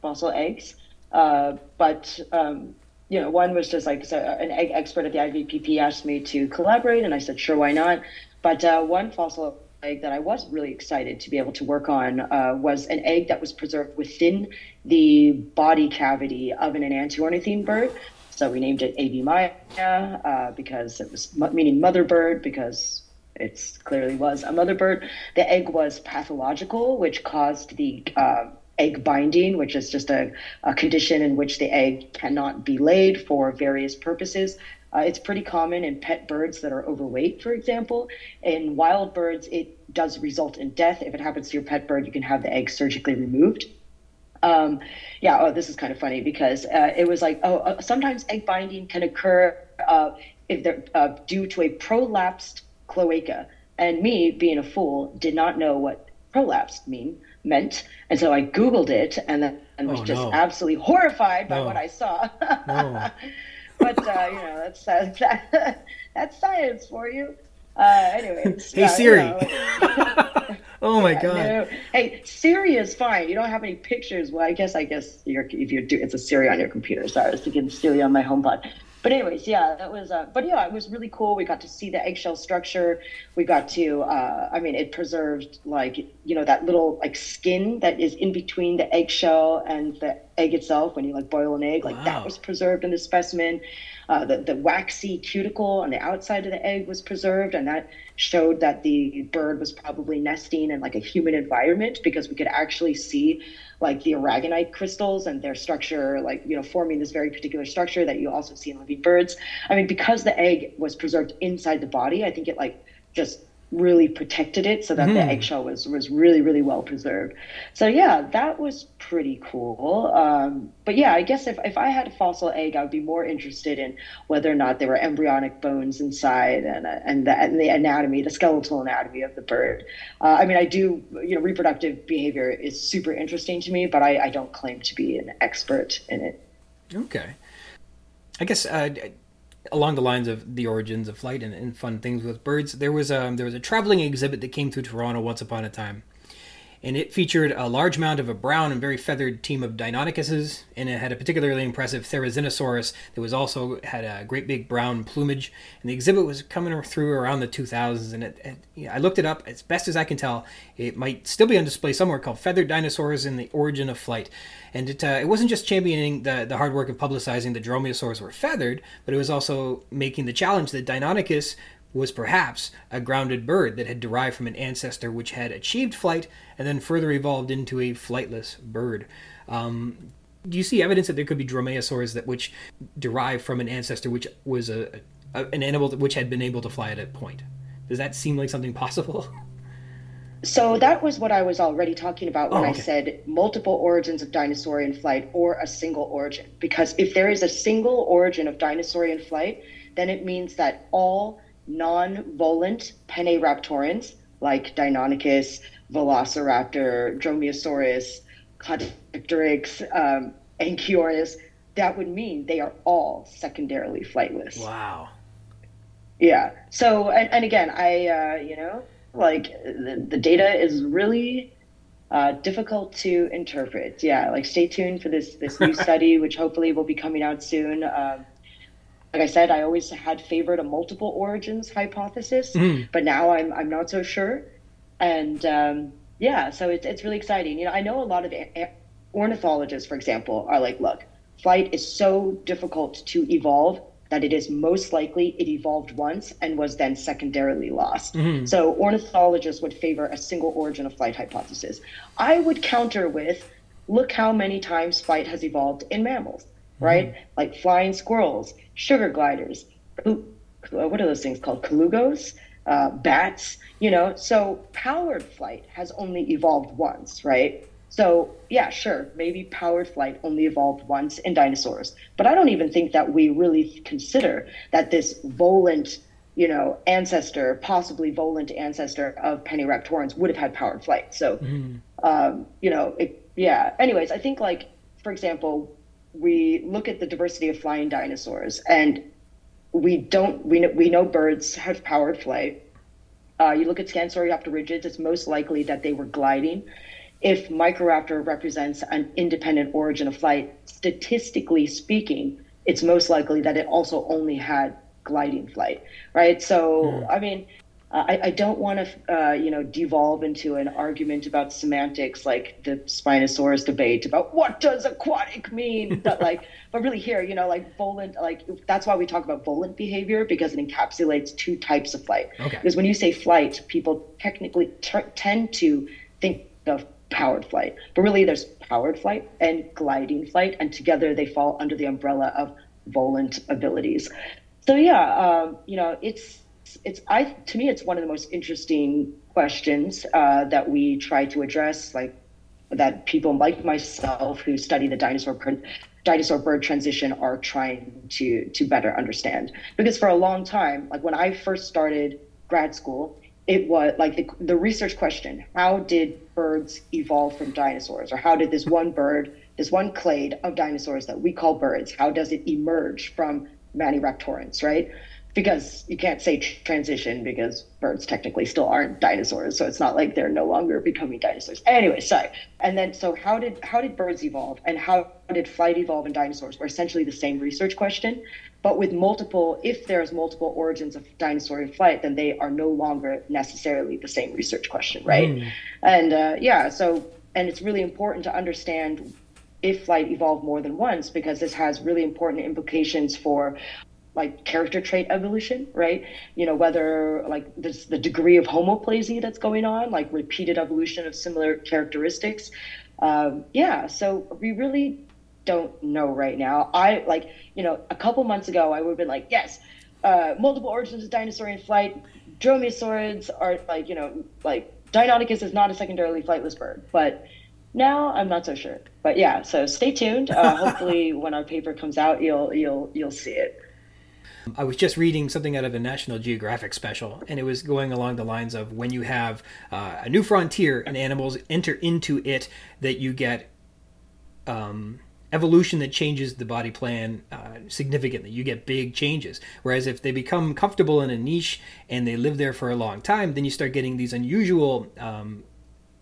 S3: fossil eggs, uh, but um, you know, one was just like so an egg expert at the IVPP asked me to collaborate, and I said sure, why not? But uh, one fossil egg that I was really excited to be able to work on uh, was an egg that was preserved within the body cavity of an enantiornithine bird. So we named it Avimaia uh, because it was meaning mother bird because it clearly was a mother bird. The egg was pathological, which caused the uh, egg binding, which is just a, a condition in which the egg cannot be laid for various purposes. Uh, it's pretty common in pet birds that are overweight, for example. In wild birds, it does result in death. If it happens to your pet bird, you can have the egg surgically removed. Um, yeah, oh, this is kind of funny because uh, it was like, oh, uh, sometimes egg binding can occur uh, if they're uh, due to a prolapsed cloaca. And me, being a fool, did not know what prolapsed mean meant, and so I Googled it and then and was
S1: Oh,
S3: just
S1: no.
S3: absolutely horrified by
S1: No.
S3: what I saw.
S1: No.
S3: but uh, you know, that's uh, that, that's science for you. Uh, anyways,
S1: Hey
S3: uh,
S1: Siri.
S3: you know,
S1: oh my god.
S3: Hey, Siri is fine. You don't have any pictures. Well, I guess I guess you're, if you do, it's a Siri on your computer. Sorry, I was thinking Siri on my home HomePod. But anyways, yeah, that was. Uh, but yeah, it was really cool. We got to see the eggshell structure. We got to. Uh, I mean, it preserved like you know that little like skin that is in between the eggshell and the egg itself when you like boil an egg. Like
S1: Wow.
S3: that was preserved in the specimen. Uh, the, the waxy cuticle on the outside of the egg was preserved, and that showed that the bird was probably nesting in like a human environment because we could actually see like the aragonite crystals and their structure, like you know, forming this very particular structure that you also see in living birds. I mean, because the egg was preserved inside the body, I think it like just really protected it so that the eggshell was was really really well preserved. So yeah, that was pretty cool. Um, but yeah, I guess if if I had a fossil egg, I would be more interested in whether or not there were embryonic bones inside and uh, and the, and the anatomy, the skeletal anatomy of the bird. Uh, I mean, I do you know reproductive behavior is super interesting to me, but I, I don't claim to be an expert in it.
S1: Okay. I guess uh, along the lines of the origins of flight and, and fun things with birds, there was a there was a traveling exhibit that came through Toronto once upon a time, and it featured a large mound of a brown and very feathered team of Deinonychuses, and it had a particularly impressive Therizinosaurus that was also had a great big brown plumage. And the exhibit was coming through around the 2000s, and it, I looked it up as best as I can tell. It might still be on display somewhere called "Feathered Dinosaurs and the Origin of Flight." And it, uh, it wasn't just championing the, the hard work of publicizing the dromaeosaurs were feathered, but it was also making the challenge that Deinonychus was perhaps a grounded bird that had derived from an ancestor which had achieved flight and then further evolved into a flightless bird. Um, do you see evidence that there could be dromaeosaurs that which derive from an ancestor which was a, a an animal that, which had been able to fly at a point? Does that seem like something possible?
S3: So that was what I was already talking about when
S1: Oh,
S3: I said multiple origins of dinosaurian flight or a single origin. Because if there is a single origin of dinosaurian flight, then it means that all non-volant Raptorans, like Deinonychus, Velociraptor, Dromaeosaurus, Caudipteryx, um, Anchiornis, that would mean they are all secondarily flightless.
S1: Wow.
S3: Yeah. So, and, and again, I, uh, you know, like the, the data is really uh, difficult to interpret. Yeah. Like stay tuned for this, this new study, which hopefully will be coming out soon. Um, like I said, I always had favored a multiple origins hypothesis, but now I'm, I'm not so sure. And um, yeah, so it's, it's really exciting. You know, I know a lot of ornithologists, for example, are like, look, flight is so difficult to evolve that it is most likely it evolved once and was then secondarily lost. So ornithologists would favor a single origin of flight hypothesis. I would counter with look how many times flight has evolved in mammals, right? Like flying squirrels, sugar gliders, what are those things called? Colugos, uh, bats, you know? So powered flight has only evolved once, right? So, yeah, sure, maybe powered flight only evolved once in dinosaurs. But I don't even think that we really consider that this volant, you know, ancestor, possibly volant ancestor of Pennaraptorans would have had powered flight. So, um, you know, it, yeah. Anyways, I think, like, for example, we look at the diversity of flying dinosaurs and we don't, we know, we know birds have powered flight. Uh, you look at Scansoriopterygids, it's most likely that they were gliding. If Microraptor represents an independent origin of flight, statistically speaking, it's most likely that it also only had gliding flight, right? So, I mean, uh, I, I don't want to, uh, you know, devolve into an argument about semantics like the Spinosaurus debate about what does aquatic mean, but like, but really here, you know, like volant, like that's why we talk about volant behavior because it encapsulates two types of flight.
S1: Okay.
S3: Because when you say flight, people technically t- tend to think of powered flight, but really there's powered flight and gliding flight, and together they fall under the umbrella of volant abilities. So yeah, um, you know, it's it's I to me it's one of the most interesting questions uh, that we try to address, like that people like myself who study the dinosaur dinosaur bird transition are trying to to better understand. Because for a long time, like when I first started grad school, it was like the, the research question: How did birds evolve from dinosaurs, or how did this one bird, this one clade of dinosaurs that we call birds, how does it emerge from Maniraptorans, right? Because you can't say transition because birds technically still aren't dinosaurs so it's not like they're no longer becoming dinosaurs. Anyway sorry. And then so how did how did birds evolve and how did flight evolve in dinosaurs were essentially the same research question but with multiple if there's multiple origins of dinosaurian flight then they are no longer necessarily the same research question right? And uh, yeah so and it's really important to understand if flight evolved more than once because this has really important implications for like character trait evolution, right? You know, whether like this, the degree of homoplasy that's going on, like repeated evolution of similar characteristics. Um, yeah, so we really don't know right now. I like, you know, a couple months ago, I would have been like, yes, uh, multiple origins of dinosaurian flight, dromaeosaurids are like you know like Deinonychus is not a secondarily flightless bird, but now I'm not so sure. But yeah, so stay tuned. Uh, hopefully, when our paper comes out, you'll you'll you'll see it.
S1: I was just reading something out of a National Geographic special, and it was going along the lines of when you have uh, a new frontier and animals enter into it, that you get um, evolution that changes the body plan uh, significantly. You get big changes. Whereas if they become comfortable in a niche and they live there for a long time, then you start getting these unusual um,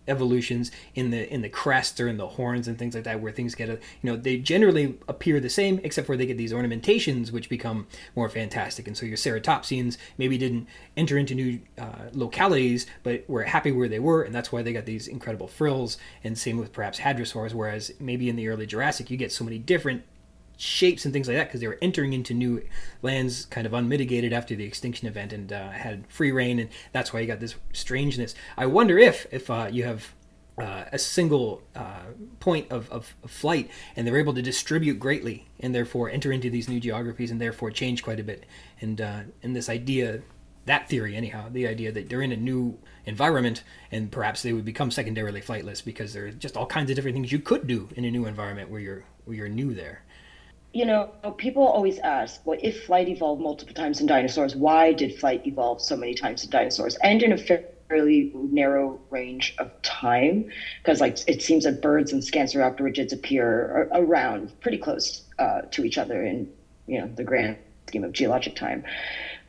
S1: evolutions in the in the crest or in the horns and things like that where things get a you know they generally appear the same except for they get these ornamentations which become more fantastic. And so your ceratopsians maybe didn't enter into new uh, localities but were happy where they were and that's why they got these incredible frills. And same with perhaps hadrosaurs whereas maybe in the early jurassic you get so many different shapes and things like that because they were entering into new lands kind of unmitigated after the extinction event and uh, had free reign and that's why you got this strangeness. I wonder if if uh, you have uh, a single uh, point of, of, of, flight and they're able to distribute greatly and therefore enter into these new geographies and therefore change quite a bit. And uh, and this idea that theory anyhow the idea that they're in a new environment and perhaps they would become secondarily flightless because there are just all kinds of different things you could do in a new environment where you're where you're new there
S3: you know, people always ask, well, if flight evolved multiple times in dinosaurs, why did flight evolve so many times in dinosaurs and in a fairly narrow range of time? Because, like, it seems that birds and Scansoriopterygids appear around pretty close uh, to each other in, you know, the grand scheme of geologic time.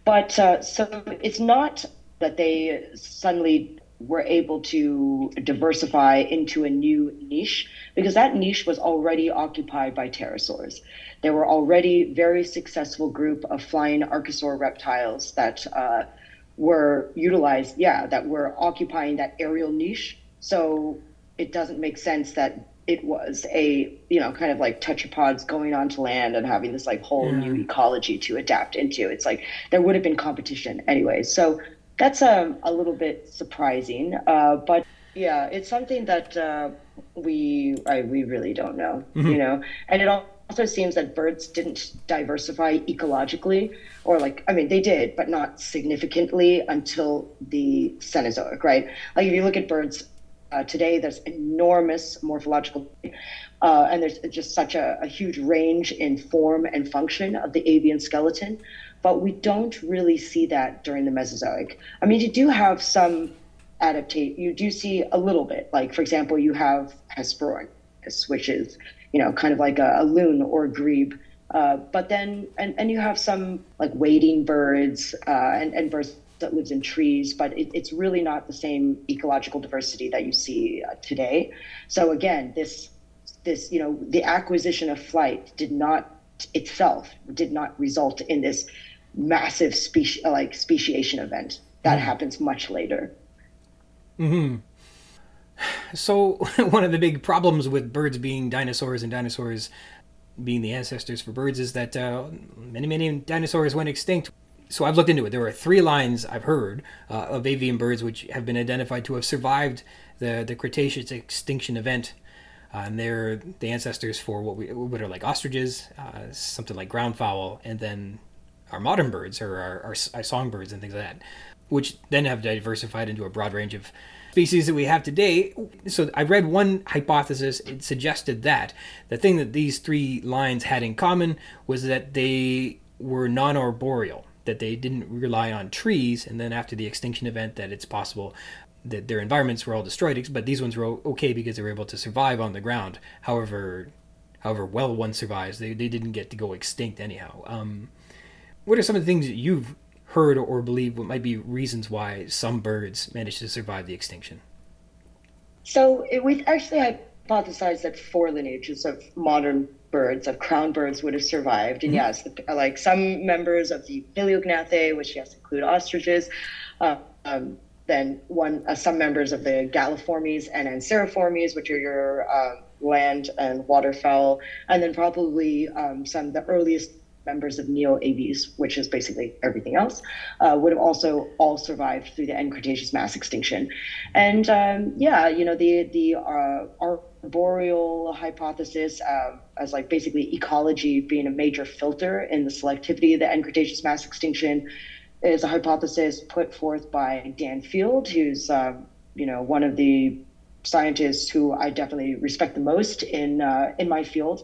S3: But uh, so it's not that they suddenly were able to diversify into a new niche because that niche was already occupied by pterosaurs. There were already very successful group of flying archosaur reptiles that uh, were utilized, yeah, that were occupying that aerial niche. So it doesn't make sense that it was a you know kind of like tetrapods going onto land and having this like whole yeah. new ecology to adapt into it's like there would have been competition anyway so that's um, a little bit surprising uh, but yeah it's something that uh, we I, we really don't know mm-hmm. you know and it also seems that birds didn't diversify ecologically, or like, I mean, they did, but not significantly until the Cenozoic, right? Like, if you look at birds uh, today, there's enormous morphological, uh, and there's just such a, a, huge range in form and function of the avian skeleton, but we don't really see that during the Mesozoic. I mean, you do have some adaptate, you do see a little bit, like, for example, you have Hesperornis, which is you know, kind of like a, a loon or a grebe. Uh, but then, and, and you have some like wading birds uh, and, and birds that lives in trees, but it, it's really not the same ecological diversity that you see uh, today. So again, this, this, you know, the acquisition of flight did not itself did not result in this massive species like speciation event that mm happens much later.
S1: Hmm. So, one of the big problems with birds being dinosaurs and dinosaurs being the ancestors for birds is that uh, many, many dinosaurs went extinct. So, I've looked into it. There are three lines I've heard uh, of avian birds which have been identified to have survived the, the Cretaceous extinction event. Uh, and they're the ancestors for what we what are like ostriches, uh, something like groundfowl, and then our modern birds or our, our, our songbirds and things like that, which then have diversified into a broad range of species that we have today. So I read one hypothesis, it suggested that the thing that these three lines had in common was that they were non arboreal, that they didn't rely on trees, and then after the extinction event, that it's possible that their environments were all destroyed, but these ones were okay because they were able to survive on the ground. However, however well one survives, they, they didn't get to go extinct anyhow. Um, what are some of the things that you've heard or believe what might be reasons why some birds managed to survive the extinction?
S3: So we've actually hypothesized that four lineages of modern birds, of crown birds, would have survived. And mm-hmm. yes, the, like some members of the Paleognathae, which yes include ostriches, uh, um, then one uh, some members of the Galliformes and Anseriformes, which are your uh, land and waterfowl, and then probably um, some of the earliest members of Neo-Aves, which is basically everything else, uh, would have also all survived through the end Cretaceous mass extinction. And um, yeah, you know, the the uh, arboreal hypothesis uh, as like basically ecology being a major filter in the selectivity of the end Cretaceous mass extinction is a hypothesis put forth by Dan Field, who's um, you know one of the scientists who I definitely respect the most in uh, in my field.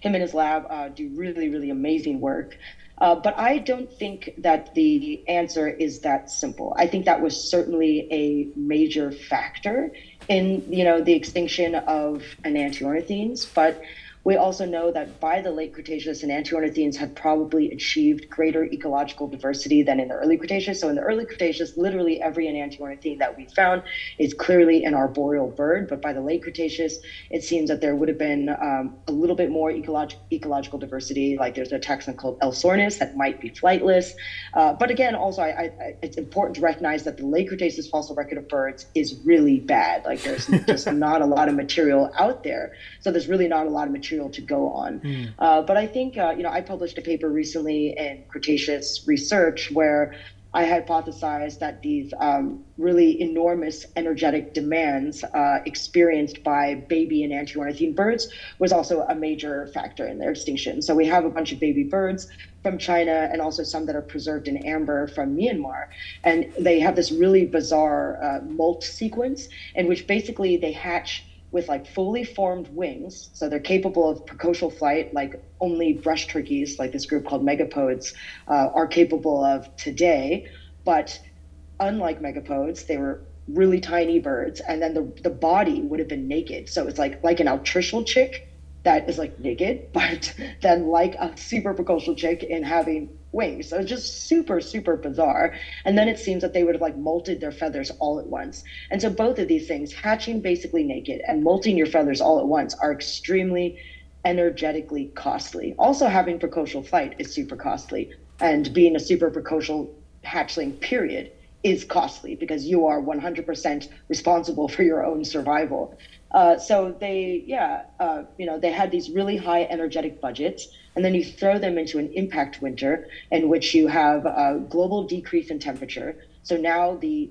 S3: Him and his lab uh, do really really amazing work. Uh, but I don't think that the answer is that simple. I think that was certainly a major factor in you know the extinction of enantiornithines, but we also know that by the late Cretaceous, enantiornithines had probably achieved greater ecological diversity than in the early Cretaceous. So in the early Cretaceous, literally every enantiornithine that we found is clearly an arboreal bird. But by the late Cretaceous, it seems that there would have been um, a little bit more ecolog- ecological diversity. Like there's a taxon called Elsornis that might be flightless. Uh, but again, also I, I, it's important to recognize that the late Cretaceous fossil record of birds is really bad. Like there's just not a lot of material out there. So there's really not a lot of material to go on. Mm. Uh, but I think, uh, you know, I published a paper recently in Cretaceous Research where I hypothesized that these um, really enormous energetic demands uh, experienced by baby and enantiornithine birds was also a major factor in their extinction. So we have a bunch of baby birds from China and also some that are preserved in amber from Myanmar. And they have this really bizarre uh, molt sequence in which basically they hatch with like fully formed wings. So they're capable of precocial flight, like only brush turkeys, like this group called megapodes, uh, are capable of today. But unlike megapodes, they were really tiny birds. And then the, the body would have been naked. So it's like like an altricial chick that is like naked, but then like a super precocial chick in having wings. So it's just super, super bizarre. And then it seems that they would have like molted their feathers all at once. And so both of these things, hatching basically naked and molting your feathers all at once, are extremely energetically costly. Also, having precocial flight is super costly. And being a super precocial hatchling, period, is costly because you are 100% responsible for your own survival. Uh, so they, yeah, uh, you know, they had these really high energetic budgets and then you throw them into an impact winter in which you have a global decrease in temperature. So now the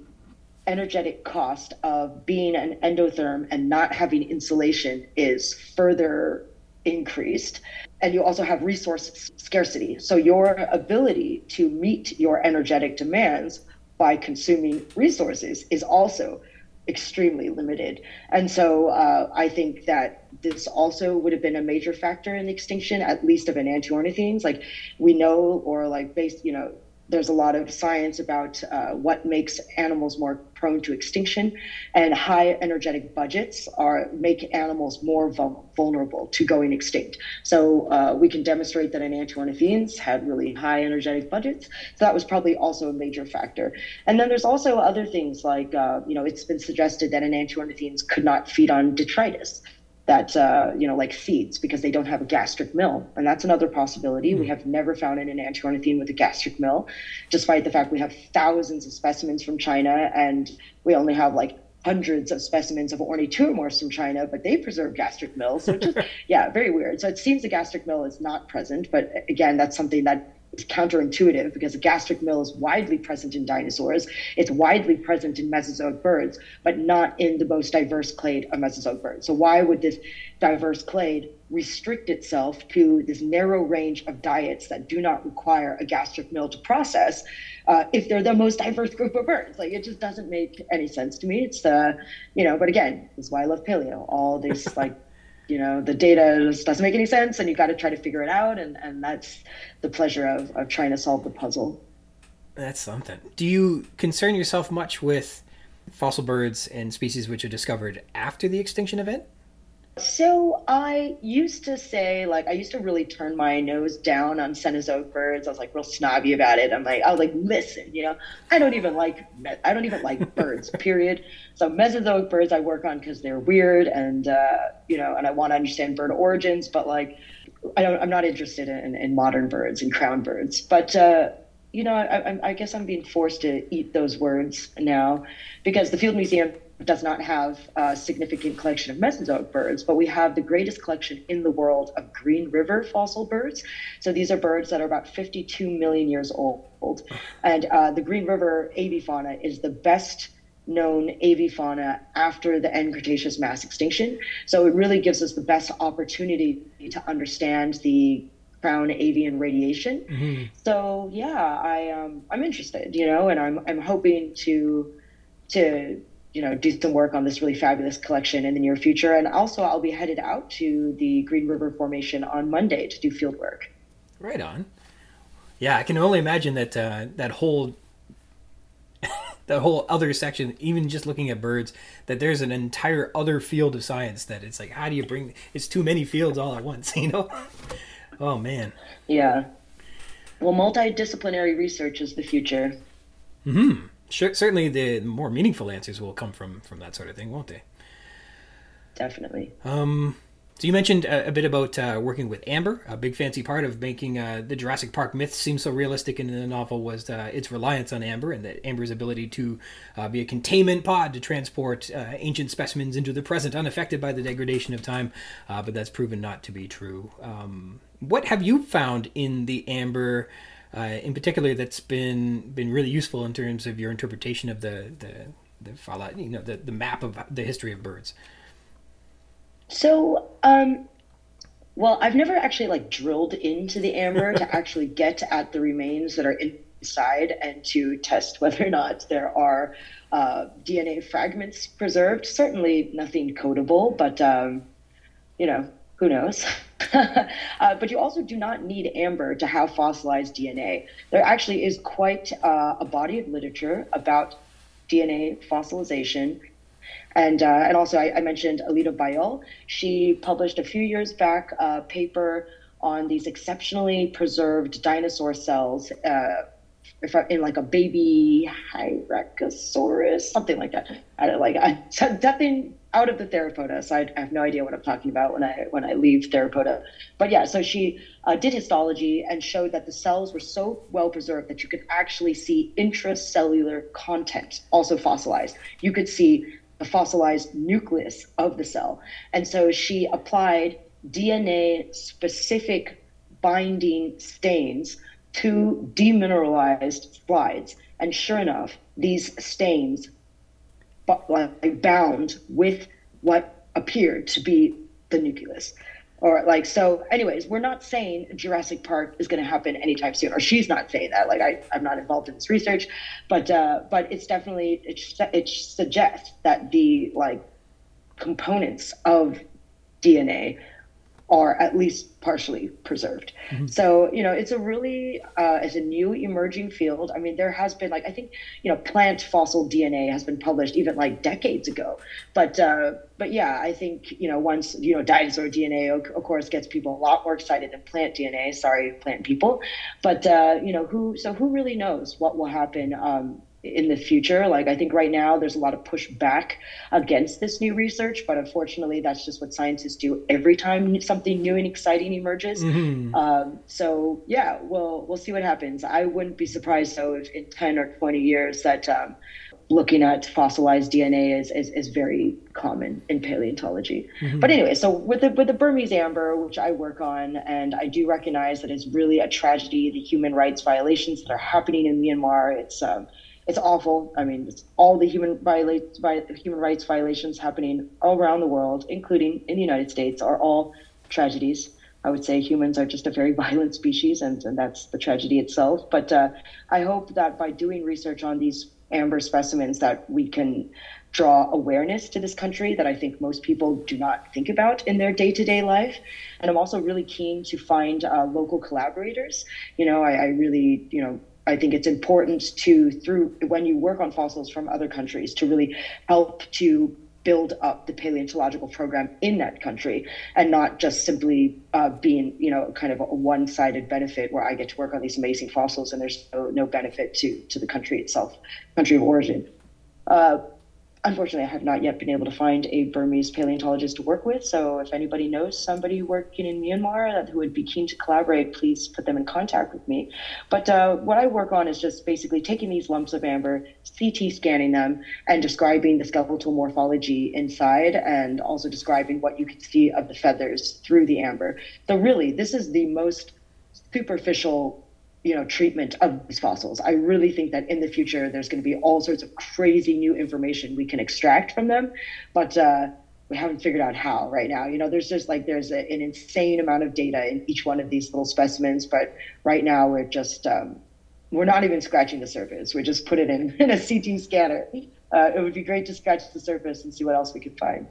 S3: energetic cost of being an endotherm and not having insulation is further increased. And you also have resource scarcity. So your ability to meet your energetic demands by consuming resources is also extremely limited. And so uh, I think that this also would have been a major factor in the extinction, at least of enantiornithines. Like we know, or like based, you know, there's a lot of science about uh, what makes animals more prone to extinction, and high energetic budgets are make animals more vul- vulnerable to going extinct. So uh, we can demonstrate that enantiornithines had really high energetic budgets. So that was probably also a major factor. And then there's also other things like uh, you know it's been suggested that enantiornithines could not feed on detritus that uh, you know like seeds because they don't have a gastric mill and that's another possibility mm. we hmm. have never found an enantiornithine with a gastric mill despite the fact we have thousands of specimens from china and we only have like hundreds of specimens of ornithuromorphs from china but they preserve gastric mills so just yeah very weird so it seems the gastric mill is not present but again that's something that it's counterintuitive because the gastric mill is widely present in dinosaurs. It's widely present in Mesozoic birds, but not in the most diverse clade of Mesozoic birds. So why would this diverse clade restrict itself to this narrow range of diets that do not require a gastric mill to process uh, if they're the most diverse group of birds? Like it just doesn't make any sense to me. It's uh, you know, but again, this is why I love paleo. All these like you know the data doesn't make any sense and you've got to try to figure it out. And and that's the pleasure of, of trying to solve the puzzle.
S1: That's something. Do you concern yourself much with fossil birds and species which are discovered after the extinction event
S3: so I used to say, like, I used to really turn my nose down on Cenozoic birds. I was like real snobby about it. I'm like, I was like, listen, you know, I don't even like, I don't even like birds, period. So Mesozoic birds I work on because they're weird and, uh, you know, and I want to understand bird origins, but like, I don't, I'm not interested in, in modern birds and crown birds. But, uh, you know, I, I guess I'm being forced to eat those words now because the Field Museum does not have a significant collection of Mesozoic birds, but we have the greatest collection in the world of Green River fossil birds. So these are birds that are about 52 million years old. And uh, the Green River avifauna is the best known avifauna after the end Cretaceous mass extinction. So it really gives us the best opportunity to understand the crown avian radiation. So yeah, I um, I'm interested, you know, and I'm I'm hoping to to you know do some work on this really fabulous collection in the near future. And also, I'll be headed out to the Green River Formation on Monday to do field work.
S1: Right on. Yeah, I can only imagine that uh, that whole that whole other section, even just looking at birds, that there's an entire other field of science that it's like, how do you bring? It's too many fields all at once, you know? Oh man.
S3: Yeah. Well, multidisciplinary research is the future.
S1: Sure, certainly the more meaningful answers will come from from that sort of thing, won't they?
S3: Definitely.
S1: So you mentioned a, a bit about uh, working with amber. A big fancy part of making uh, the Jurassic Park myth seem so realistic in the novel was uh, its reliance on amber and that amber's ability to uh, be a containment pod to transport uh, ancient specimens into the present, unaffected by the degradation of time. Uh, but that's proven not to be true. Um, what have you found in the amber? Uh, in particular, that's been been really useful in terms of your interpretation of the the the phyla- you know the, the map of the history of birds.
S3: So, um, well, I've never actually like drilled into the amber to actually get at the remains that are inside and to test whether or not there are uh, DNA fragments preserved. Certainly nothing codable, but um, you know, who knows? uh, but you also do not need amber to have fossilized DNA. There actually is quite uh, a body of literature about DNA fossilization and uh, and also I, I mentioned Alida Bailleul. She published a few years back a paper on these exceptionally preserved dinosaur cells. Uh, if I, in like a baby Hypacrosaurus, something like that. I don't like I, nothing out of the theropoda, so I, I have no idea what I'm talking about when I when I leave theropoda. But yeah, so she uh, did histology and showed that the cells were so well preserved that you could actually see intracellular content also fossilized. You could see the fossilized nucleus of the cell, and so she applied DNA specific binding stains to demineralized slides. And sure enough, these stains like bound with what appeared to be the nucleus. Or like so anyways, we're not saying Jurassic Park is gonna happen anytime soon, or she's not saying that. Like I, I'm not involved in this research, but uh, but it's definitely it, it suggests that the like components of DNA are at least partially preserved. So, you know, it's a really, uh, it's a new emerging field. I mean, there has been like, I think, you know, plant fossil DNA has been published even like decades ago. But, uh, but yeah, I think, you know, once, you know, dinosaur DNA, of, of course, gets people a lot more excited than plant DNA. Sorry, plant people. But, uh, you know, who, so who really knows what will happen? Um, in the future. Like I think right now there's a lot of pushback against this new research, but unfortunately that's just what scientists do every time something new and exciting emerges. Um, so yeah, we'll we'll see what happens. I wouldn't be surprised though if in 10 or 20 years that um, looking at fossilized DNA is, is, is very common in paleontology. But anyway, so with the with the Burmese amber, which I work on, and I do recognize that it's really a tragedy, the human rights violations that are happening in Myanmar. It's um, it's awful. I mean, it's all the human human rights violations happening all around the world, including in the United States, are all tragedies. I would say humans are just a very violent species, and, and that's the tragedy itself. But uh, I hope that by doing research on these amber specimens, that we can draw awareness to this country that I think most people do not think about in their day-to-day life. And I'm also really keen to find uh, local collaborators. You know, I, I really, you know, I think it's important to through when you work on fossils from other countries to really help to build up the paleontological program in that country and not just simply uh, being you know kind of a one-sided benefit where I get to work on these amazing fossils and there's no, no benefit to to the country itself, country of origin. Uh, unfortunately, I have not yet been able to find a Burmese paleontologist to work with. So, if anybody knows somebody working in Myanmar who would be keen to collaborate, please put them in contact with me. But uh, what I work on is just basically taking these lumps of amber, CT scanning them, and describing the skeletal morphology inside, and also describing what you can see of the feathers through the amber. So, really, this is the most superficial you know treatment of these fossils i really think that in the future there's going to be all sorts of crazy new information we can extract from them but uh, we haven't figured out how right now. You know, there's just like there's a, an insane amount of data in each one of these little specimens, but right now we're just um, we're not even scratching the surface. We just put it in, in a CT scanner. Uh, it would be great to scratch the surface and see what else we could find.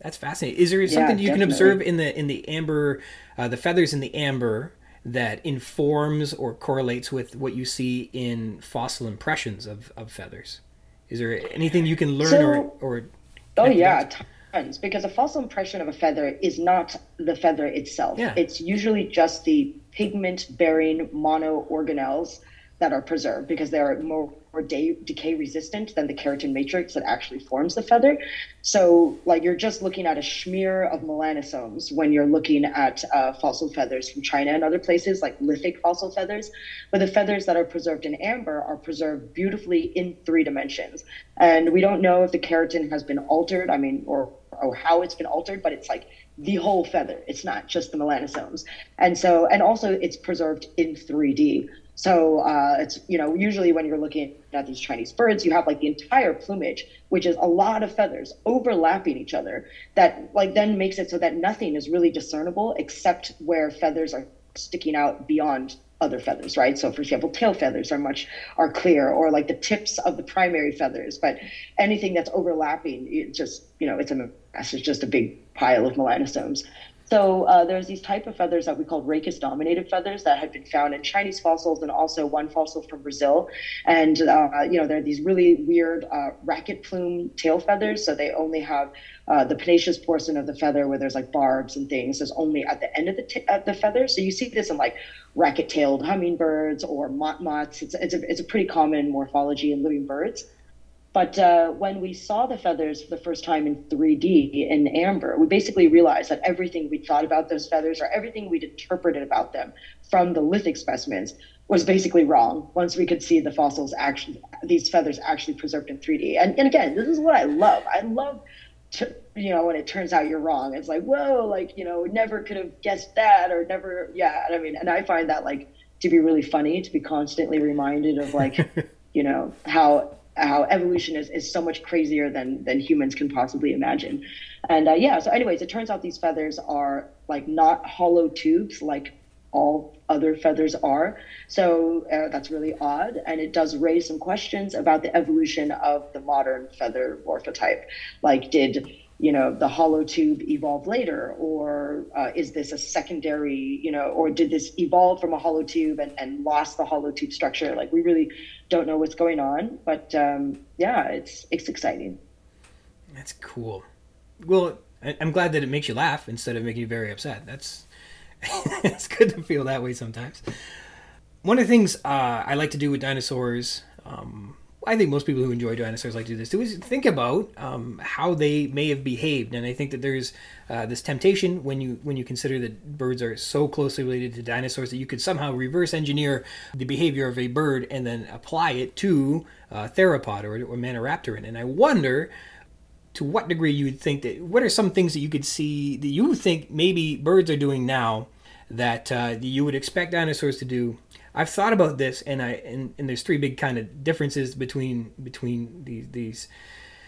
S1: That's fascinating. Is there something you can observe in the in the amber, uh, the feathers in the amber that informs or correlates with what you see in fossil impressions of, of feathers? Is there anything you can learn
S3: So-
S1: or or?
S3: Oh yeah, tons. Because a fossil impression of a feather is not the feather itself.
S1: Yeah.
S3: It's usually just the pigment-bearing mono organelles that are preserved because they are more, more de- decay resistant than the keratin matrix that actually forms the feather. So, like you're just looking at a smear of melanosomes when you're looking at uh, fossil feathers from China and other places, like lithic fossil feathers. But the feathers that are preserved in amber are preserved beautifully in three dimensions. And we don't know if the keratin has been altered, I mean, or, or how it's been altered, but it's like the whole feather. It's not just the melanosomes. And so, and also it's preserved in 3D. So uh, it's you know usually when you're looking at these Chinese birds, you have like the entire plumage, which is a lot of feathers overlapping each other. That like then makes it so that nothing is really discernible except where feathers are sticking out beyond other feathers, right? So for example, tail feathers are much are clear, or like the tips of the primary feathers. But anything that's overlapping, it just you know it's a mess. It's just a big pile of melanosomes. So uh, there's these type of feathers that we call rachis dominated feathers that had been found in Chinese fossils and also one fossil from Brazil. And uh, you know, they're these really weird uh, racket plume tail feathers. So they only have uh, the pennaceous portion of the feather where there's like barbs and things is only at the end of the t- of the feather. So you see this in like racket-tailed hummingbirds or motmots. It's it's a, it's a pretty common morphology in living birds. But uh, when we saw the feathers for the first time in 3D in amber, we basically realized that everything we thought about those feathers or everything we'd interpreted about them from the lithic specimens was basically wrong once we could see the fossils actually, these feathers actually preserved in 3D. And, and again, this is what I love. I love, to, you know, when it turns out you're wrong. It's like, whoa, like, you know, never could have guessed that or never, yeah. I mean, and I find that like to be really funny to be constantly reminded of like, you know, how how evolution is, is so much crazier than than humans can possibly imagine. And uh, yeah so anyways it turns out these feathers are like not hollow tubes like all other feathers are. So uh, that's really odd and it does raise some questions about the evolution of the modern feather morphotype. Like did you know the hollow tube evolve later or uh, is this a secondary you know or did this evolve from a hollow tube and, and lost the hollow tube structure? Like we really don't know what's going on but um, yeah it's it's exciting
S1: That's cool. Well, I'm glad that it makes you laugh instead of making you very upset. That's it's good to feel that way sometimes. One of the things uh, I like to do with dinosaurs, um, I think most people who enjoy dinosaurs like to do this too, is think about um, how they may have behaved. And I think that there's uh, this temptation when you when you consider that birds are so closely related to dinosaurs that you could somehow reverse engineer the behavior of a bird and then apply it to uh, theropod or, or Maniraptoran. And I wonder to what degree you would think that what are some things that you could see that you think maybe birds are doing now that uh, you would expect dinosaurs to do i've thought about this and i and, and there's three big kind of differences between between these these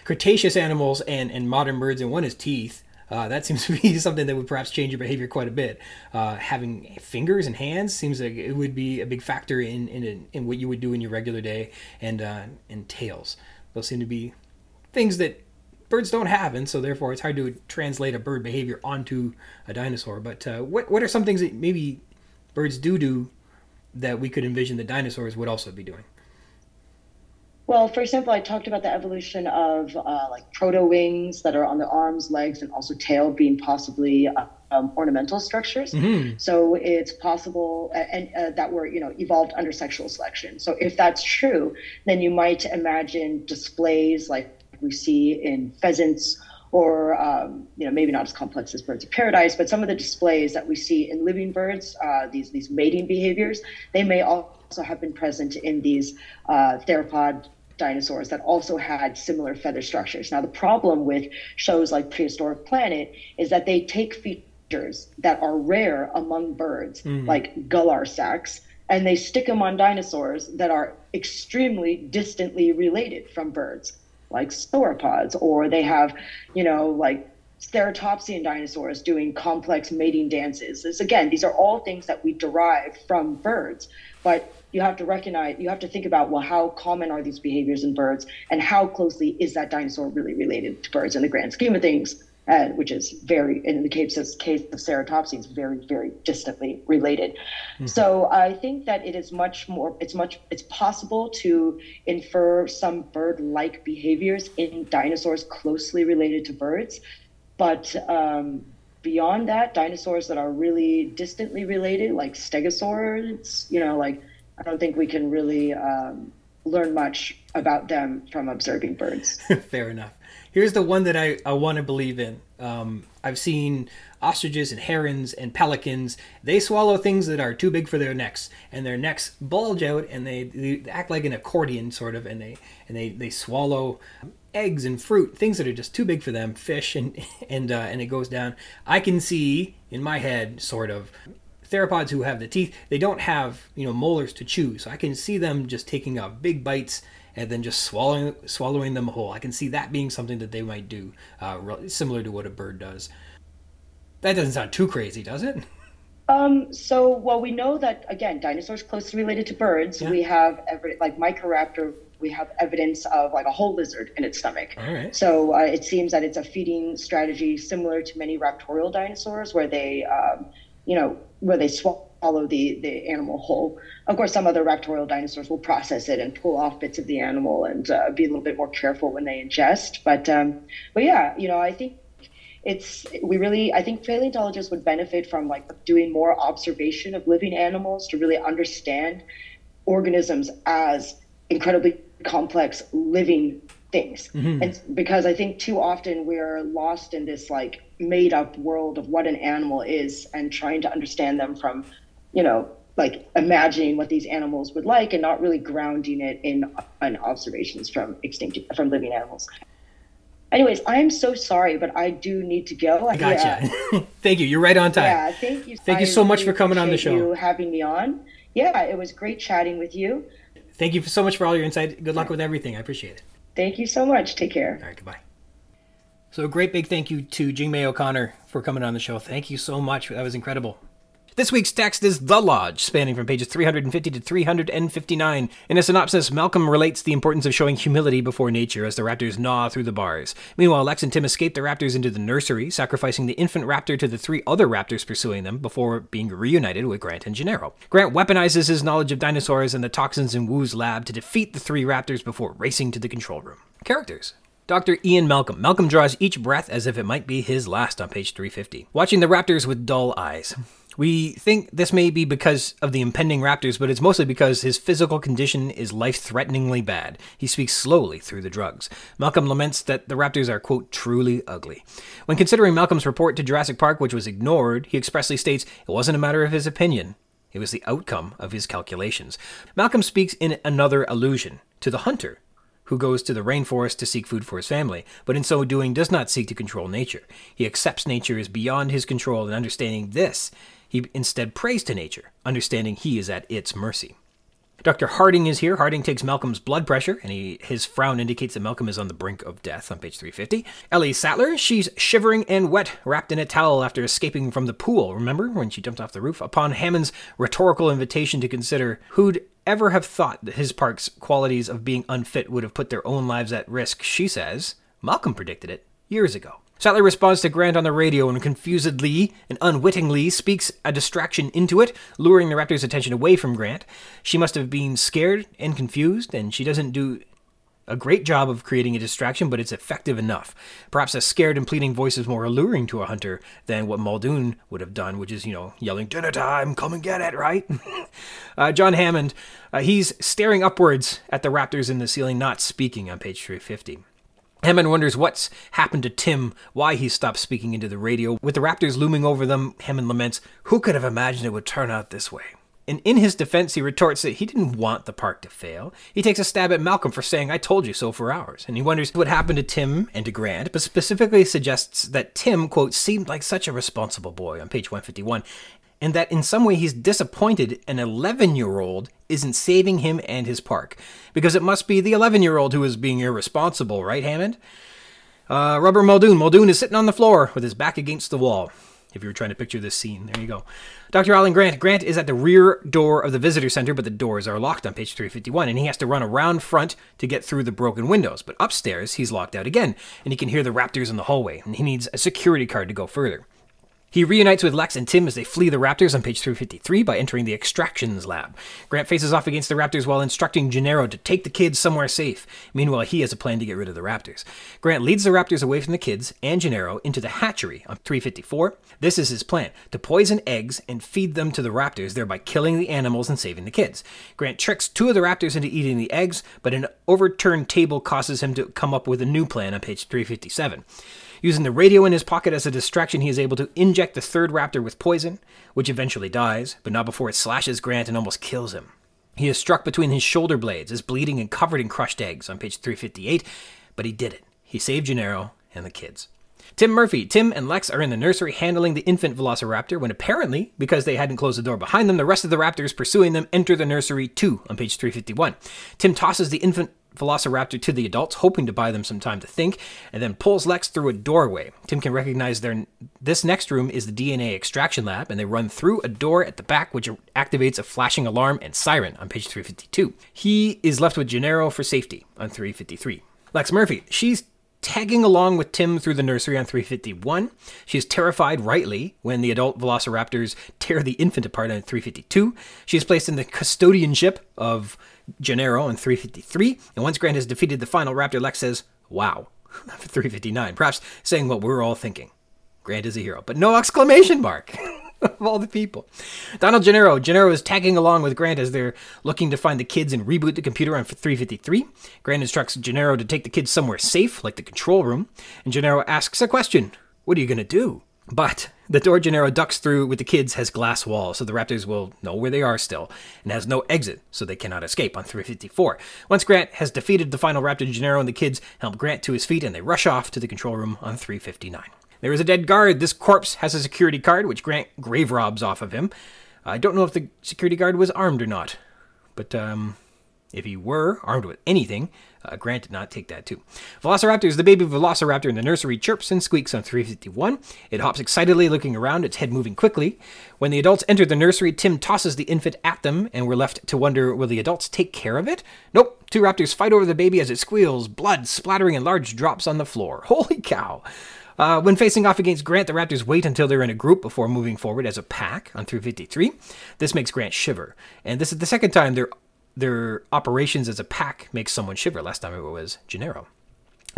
S1: cretaceous animals and and modern birds and one is teeth uh, that seems to be something that would perhaps change your behavior quite a bit. Uh, having fingers and hands seems like it would be a big factor in in, in what you would do in your regular day, and uh, and tails. Those seem to be things that birds don't have, and so therefore it's hard to translate a bird behavior onto a dinosaur. But uh, what what are some things that maybe birds do do that we could envision the dinosaurs would also be doing?
S3: Well, for example, I talked about the evolution of uh, like proto wings that are on the arms, legs, and also tail being possibly uh, um, ornamental structures. So it's possible, uh, and uh, that were you know evolved under sexual selection. So if that's true, then you might imagine displays like we see in pheasants. Or um, you know maybe not as complex as birds of paradise, but some of the displays that we see in living birds, uh, these these mating behaviors, they may also have been present in these uh, theropod dinosaurs that also had similar feather structures. Now, the problem with shows like Prehistoric Planet is that they take features that are rare among birds, like gular sacs, and they stick them on dinosaurs that are extremely distantly related from birds. Like sauropods, or they have, you know, like ceratopsian dinosaurs doing complex mating dances. This again, these are all things that we derive from birds, but you have to recognize, you have to think about, well, how common are these behaviors in birds, and how closely is that dinosaur really related to birds in the grand scheme of things? Uh, which is very, in the case of, case of ceratopsians, very, very distantly related. So I think that it is much more, it's much, it's possible to infer some bird-like behaviors in dinosaurs closely related to birds, but um, beyond that, dinosaurs that are really distantly related, like stegosaurs, you know, like I don't think we can really um, learn much about them from observing birds.
S1: Fair enough. Here's the one that I, I want to believe in. Um, I've seen ostriches and herons and pelicans. They swallow things that are too big for their necks, and their necks bulge out, and they, they act like an accordion, sort of, and they and they, they swallow eggs and fruit, things that are just too big for them, fish, and and uh, and it goes down. I can see in my head, sort of, theropods who have the teeth. They don't have you know molars to chew, so I can see them just taking off big bites and then just swallowing swallowing them whole. I can see that being something that they might do, uh, similar to what a bird does. That doesn't sound too crazy, does it?
S3: Um, so, well, we know that again, dinosaurs closely related to birds.
S1: Yeah.
S3: We have evidence, like Microraptor, we have evidence of like a whole lizard in its stomach.
S1: All right.
S3: So uh, it seems that it's a feeding strategy similar to many raptorial dinosaurs, where they, um, you know, where they swallow the the animal whole. Of course, some other raptorial dinosaurs will process it and pull off bits of the animal and uh, be a little bit more careful when they ingest. But um, but yeah, you know, I think it's we really I think paleontologists would benefit from like doing more observation of living animals to really understand organisms as incredibly complex living things. And because I think too often we're lost in this like made up world of what an animal is and trying to understand them from, you know, like imagining what these animals would like and not really grounding it in, observations from extinct from living animals. Anyways, I'm so sorry, but I do need to go.
S1: I gotcha. Uh, thank you. You're right on time.
S3: Yeah, thank you.
S1: Thank you
S3: I
S1: so much for coming on the show.
S3: You having me on. Yeah, it was great chatting with you.
S1: Thank you so much for all your insight. Good luck with everything. I appreciate it.
S3: Thank you so much. Take care.
S1: All right, goodbye. So, a great big thank you to Jingmai O'Connor for coming on the show. Thank you so much. That was incredible. This week's text is The Lodge, spanning from pages 350 to 359. In a synopsis, Malcolm relates the importance of showing humility before nature as the raptors gnaw through the bars. Meanwhile, Lex and Tim escape the raptors into the nursery, sacrificing the infant raptor to the three other raptors pursuing them before being reunited with Grant and Gennaro. Grant weaponizes his knowledge of dinosaurs and the toxins in Wu's lab to defeat the three raptors before racing to the control room. Characters. Dr. Ian Malcolm. Malcolm draws each breath as if it might be his last on page 350. Watching the raptors with dull eyes. We think this may be because of the impending raptors, but it's mostly because his physical condition is life threateningly bad. He speaks slowly through the drugs. Malcolm laments that the raptors are, quote, truly ugly. When considering Malcolm's report to Jurassic Park, which was ignored, he expressly states it wasn't a matter of his opinion. It was the outcome of his calculations. Malcolm speaks in another allusion to the hunter, who goes to the rainforest to seek food for his family, but in so doing does not seek to control nature. He accepts nature is beyond his control, and understanding this, he instead prays to nature, understanding he is at its mercy. Dr. Harding is here. Harding takes Malcolm's blood pressure, and he, his frown indicates that Malcolm is on the brink of death on page 350. Ellie Sattler, she's shivering and wet, wrapped in a towel after escaping from the pool. Remember when she jumped off the roof? Upon Hammond's rhetorical invitation to consider who'd ever have thought that his park's qualities of being unfit would have put their own lives at risk, she says, Malcolm predicted it years ago. Sattler responds to Grant on the radio and confusedly and unwittingly speaks a distraction into it, luring the raptor's attention away from Grant. She must have been scared and confused, and she doesn't do a great job of creating a distraction, but it's effective enough. Perhaps a scared and pleading voice is more alluring to a hunter than what Muldoon would have done, which is, you know, yelling, Dinner time, come and get it, right? uh, John Hammond, uh, he's staring upwards at the raptors in the ceiling, not speaking on page 350. Hammond wonders what's happened to Tim, why he stopped speaking into the radio. With the raptors looming over them, Hammond laments, Who could have imagined it would turn out this way? And in his defense, he retorts that he didn't want the park to fail. He takes a stab at Malcolm for saying, I told you so for hours. And he wonders what happened to Tim and to Grant, but specifically suggests that Tim, quote, seemed like such a responsible boy on page 151, and that in some way he's disappointed an 11 year old isn't saving him and his park. Because it must be the 11 year old who is being irresponsible, right, Hammond? Uh, Robert Muldoon. Muldoon is sitting on the floor with his back against the wall. If you were trying to picture this scene, there you go. Dr. Alan Grant. Grant is at the rear door of the visitor center, but the doors are locked on page 351, and he has to run around front to get through the broken windows. But upstairs, he's locked out again, and he can hear the raptors in the hallway, and he needs a security card to go further. He reunites with Lex and Tim as they flee the Raptors on page 353 by entering the extractions lab. Grant faces off against the Raptors while instructing Gennaro to take the kids somewhere safe. Meanwhile, he has a plan to get rid of the Raptors. Grant leads the Raptors away from the kids and Gennaro into the hatchery on 354. This is his plan to poison eggs and feed them to the Raptors, thereby killing the animals and saving the kids. Grant tricks two of the Raptors into eating the eggs, but an overturned table causes him to come up with a new plan on page 357. Using the radio in his pocket as a distraction, he is able to inject the third raptor with poison, which eventually dies, but not before it slashes Grant and almost kills him. He is struck between his shoulder blades, is bleeding and covered in crushed eggs on page 358, but he did it. He saved Gennaro and the kids. Tim Murphy. Tim and Lex are in the nursery handling the infant velociraptor when apparently, because they hadn't closed the door behind them, the rest of the raptors pursuing them enter the nursery too on page 351. Tim tosses the infant Velociraptor to the adults, hoping to buy them some time to think, and then pulls Lex through a doorway. Tim can recognize their this next room is the DNA extraction lab, and they run through a door at the back, which activates a flashing alarm and siren on page 352. He is left with Gennaro for safety on 353. Lex Murphy, she's tagging along with Tim through the nursery on 351. She is terrified, rightly, when the adult velociraptors tear the infant apart on 352. She is placed in the custodianship of Gennaro on 353. And once Grant has defeated the final raptor, Lex says, Wow, 359, perhaps saying what we're all thinking. Grant is a hero, but no exclamation mark. of all the people. Donald Gennaro. Gennaro is tagging along with Grant as they're looking to find the kids and reboot the computer on 353. Grant instructs Gennaro to take the kids somewhere safe, like the control room, and Gennaro asks a question What are you going to do? But the door Gennaro ducks through with the kids has glass walls, so the Raptors will know where they are still, and has no exit, so they cannot escape on 354. Once Grant has defeated the final Raptor, Gennaro and the kids help Grant to his feet, and they rush off to the control room on 359. There is a dead guard. This corpse has a security card, which Grant grave robs off of him. I don't know if the security guard was armed or not, but um, if he were armed with anything, uh, Grant did not take that too. Velociraptor is the baby Velociraptor in the nursery chirps and squeaks on 351. It hops excitedly, looking around, its head moving quickly. When the adults enter the nursery, Tim tosses the infant at them, and we're left to wonder will the adults take care of it? Nope. Two raptors fight over the baby as it squeals, blood splattering in large drops on the floor. Holy cow! Uh, when facing off against Grant, the Raptors wait until they're in a group before moving forward as a pack on 353. This makes Grant shiver, and this is the second time their their operations as a pack makes someone shiver. Last time it was Gennaro.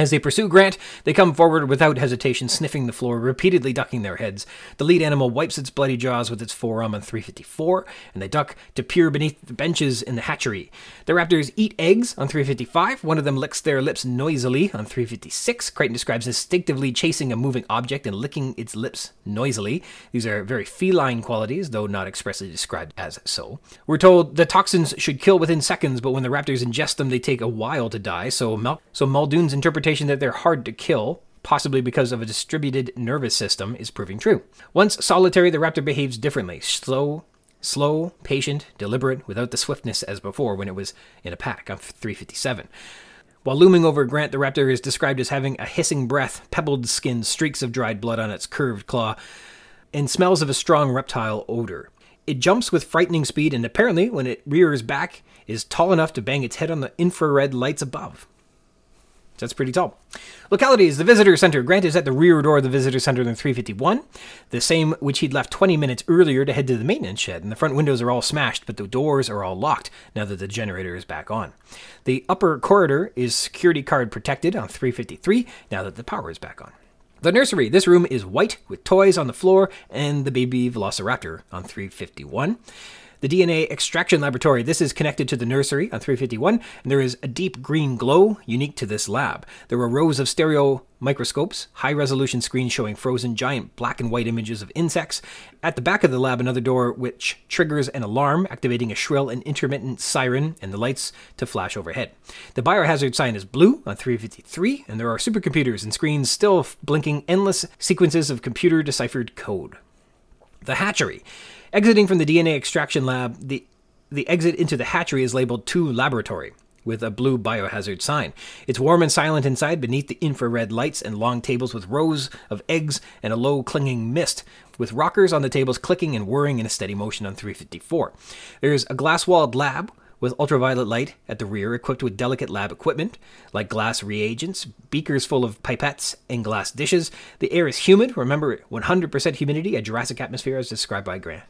S1: As they pursue Grant, they come forward without hesitation, sniffing the floor, repeatedly ducking their heads. The lead animal wipes its bloody jaws with its forearm on 354, and they duck to peer beneath the benches in the hatchery. The raptors eat eggs on 355. One of them licks their lips noisily on 356. Crichton describes instinctively chasing a moving object and licking its lips noisily. These are very feline qualities, though not expressly described as so. We're told the toxins should kill within seconds, but when the raptors ingest them, they take a while to die. So, Mal- so Muldoon's interpretation that they're hard to kill, possibly because of a distributed nervous system, is proving true. Once solitary, the raptor behaves differently. Slow, slow, patient, deliberate, without the swiftness as before when it was in a pack on 357. While looming over Grant, the raptor is described as having a hissing breath, pebbled skin, streaks of dried blood on its curved claw, and smells of a strong reptile odor. It jumps with frightening speed and apparently, when it rears back, is tall enough to bang its head on the infrared lights above. That's pretty tall. Localities, the visitor center. Grant is at the rear door of the visitor center in 351, the same which he'd left 20 minutes earlier to head to the maintenance shed. And the front windows are all smashed, but the doors are all locked now that the generator is back on. The upper corridor is security card protected on 353 now that the power is back on. The nursery. This room is white with toys on the floor and the baby velociraptor on 351. The DNA extraction laboratory. This is connected to the nursery on 351, and there is a deep green glow unique to this lab. There are rows of stereo microscopes, high resolution screens showing frozen giant black and white images of insects. At the back of the lab, another door which triggers an alarm, activating a shrill and intermittent siren and the lights to flash overhead. The biohazard sign is blue on 353, and there are supercomputers and screens still blinking endless sequences of computer deciphered code. The hatchery. Exiting from the DNA extraction lab, the, the exit into the hatchery is labeled to laboratory with a blue biohazard sign. It's warm and silent inside beneath the infrared lights and long tables with rows of eggs and a low clinging mist, with rockers on the tables clicking and whirring in a steady motion on 354. There's a glass walled lab with ultraviolet light at the rear, equipped with delicate lab equipment like glass reagents, beakers full of pipettes, and glass dishes. The air is humid. Remember, 100% humidity, a Jurassic atmosphere as described by Grant.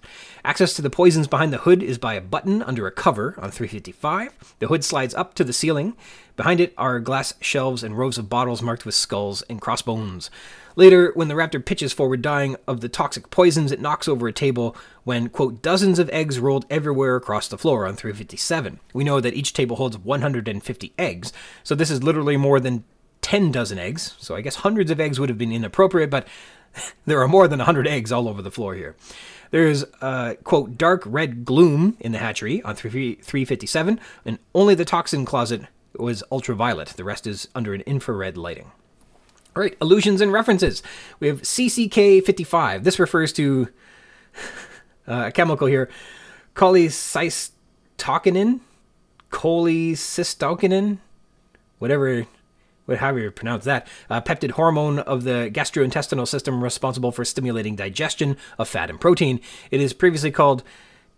S1: Access to the poisons behind the hood is by a button under a cover on 355. The hood slides up to the ceiling. Behind it are glass shelves and rows of bottles marked with skulls and crossbones. Later, when the raptor pitches forward, dying of the toxic poisons, it knocks over a table when, quote, dozens of eggs rolled everywhere across the floor on 357. We know that each table holds 150 eggs, so this is literally more than 10 dozen eggs, so I guess hundreds of eggs would have been inappropriate, but there are more than 100 eggs all over the floor here. There's, uh, quote, dark red gloom in the hatchery on 357, and only the toxin closet was ultraviolet. The rest is under an infrared lighting. All right, allusions and references. We have CCK55. This refers to uh, a chemical here, cholecystokinin, cholecystokinin, whatever, however you pronounce that, uh, peptide hormone of the gastrointestinal system responsible for stimulating digestion of fat and protein. It is previously called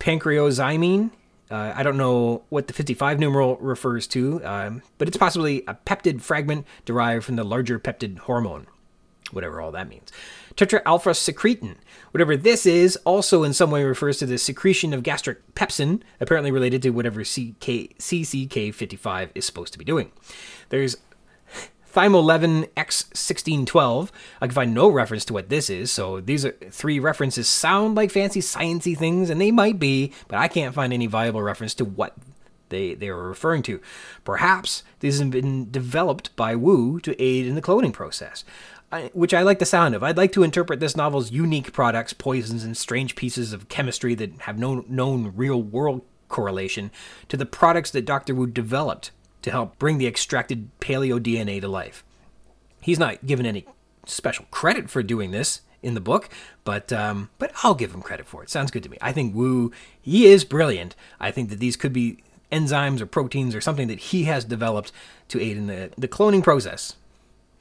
S1: pancreozyme. Uh, I don't know what the 55 numeral refers to, um, but it's possibly a peptide fragment derived from the larger peptide hormone, whatever all that means. Tetra alpha secretin, whatever this is, also in some way refers to the secretion of gastric pepsin, apparently related to whatever CK, CCK55 is supposed to be doing. There's Thymolevan X1612. I can find no reference to what this is, so these are three references sound like fancy sciencey things, and they might be, but I can't find any viable reference to what they, they are referring to. Perhaps these have been developed by Wu to aid in the cloning process. I, which I like the sound of. I'd like to interpret this novel's unique products, poisons, and strange pieces of chemistry that have no known real world correlation to the products that Dr. Wu developed to help bring the extracted paleo DNA to life. He's not given any special credit for doing this in the book, but um, but I'll give him credit for it. Sounds good to me. I think Wu he is brilliant. I think that these could be enzymes or proteins or something that he has developed to aid in the, the cloning process.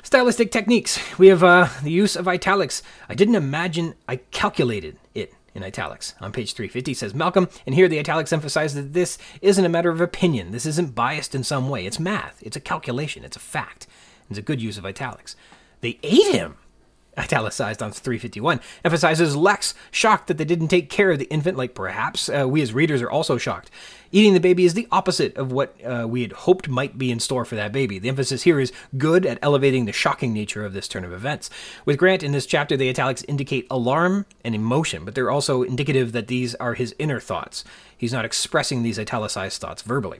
S1: Stylistic techniques. We have uh, the use of italics. I didn't imagine I calculated it in italics. On page 350 says Malcolm, and here the italics emphasize that this isn't a matter of opinion. This isn't biased in some way. It's math. It's a calculation. It's a fact. It's a good use of italics. They ate him italicized on 351, emphasizes Lex, shocked that they didn't take care of the infant, like perhaps uh, we as readers are also shocked. Eating the baby is the opposite of what uh, we had hoped might be in store for that baby. The emphasis here is good at elevating the shocking nature of this turn of events. With Grant in this chapter, the italics indicate alarm and emotion, but they're also indicative that these are his inner thoughts. He's not expressing these italicized thoughts verbally.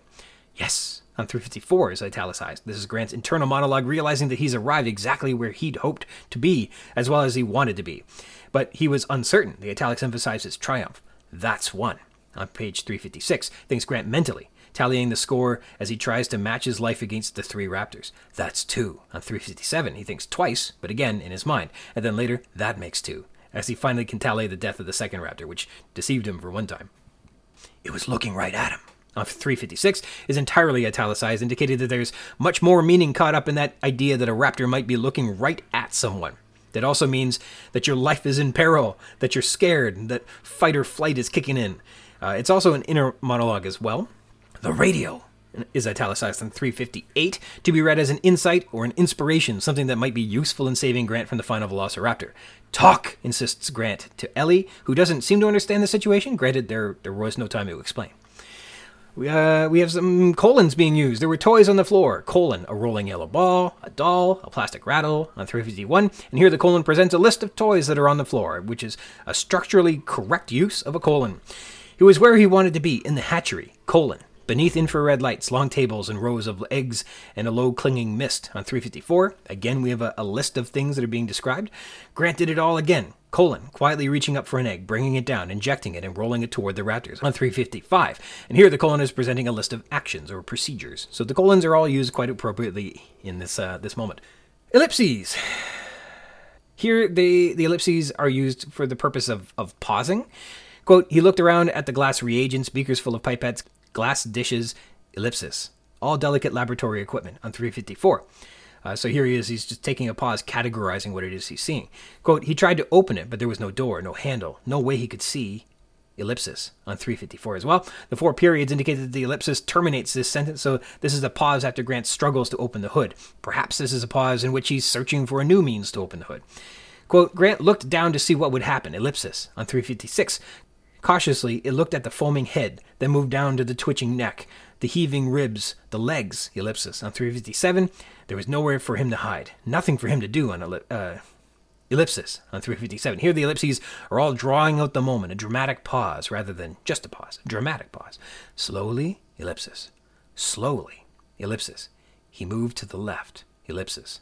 S1: Yes, on 354 is italicized. This is Grant's internal monologue, realizing that he's arrived exactly where he'd hoped to be, as well as he wanted to be. But he was uncertain. The italics emphasize his triumph. That's one. On page 356, thinks Grant mentally, tallying the score as he tries to match his life against the three raptors. That's two. On 357, he thinks twice, but again in his mind. And then later, that makes two, as he finally can tally the death of the second raptor, which deceived him for one time. It was looking right at him of 356 is entirely italicized, indicating that there's much more meaning caught up in that idea that a raptor might be looking right at someone. That also means that your life is in peril, that you're scared, that fight or flight is kicking in. Uh, it's also an inner monologue as well. The radio is italicized in 358 to be read as an insight or an inspiration, something that might be useful in saving Grant from the final Velociraptor. Talk, insists Grant to Ellie, who doesn't seem to understand the situation. Granted, there, there was no time to explain. We, uh, we have some colons being used. There were toys on the floor. Colon, a rolling yellow ball, a doll, a plastic rattle on 351. And here the colon presents a list of toys that are on the floor, which is a structurally correct use of a colon. He was where he wanted to be, in the hatchery, colon, beneath infrared lights, long tables, and rows of eggs, and a low clinging mist. On 354, again, we have a, a list of things that are being described. Grant did it all again, colon, quietly reaching up for an egg, bringing it down, injecting it, and rolling it toward the raptors. On 355, and here the colon is presenting a list of actions or procedures. So the colons are all used quite appropriately in this uh, this moment. Ellipses. Here, the, the ellipses are used for the purpose of, of pausing. Quote, he looked around at the glass reagents, beakers full of pipettes, glass dishes, ellipsis, all delicate laboratory equipment on 354. Uh, so here he is, he's just taking a pause, categorizing what it is he's seeing. Quote, he tried to open it, but there was no door, no handle, no way he could see ellipsis on 354 as well. The four periods indicate that the ellipsis terminates this sentence, so this is a pause after Grant struggles to open the hood. Perhaps this is a pause in which he's searching for a new means to open the hood. Quote, Grant looked down to see what would happen, ellipsis, on 356. Cautiously, it looked at the foaming head, then moved down to the twitching neck, the heaving ribs, the legs, ellipsis. On 357, there was nowhere for him to hide, nothing for him to do on uh, ellipsis on 357. Here, the ellipses are all drawing out the moment, a dramatic pause rather than just a pause, a dramatic pause. Slowly, ellipsis. Slowly, ellipsis. He moved to the left, ellipsis.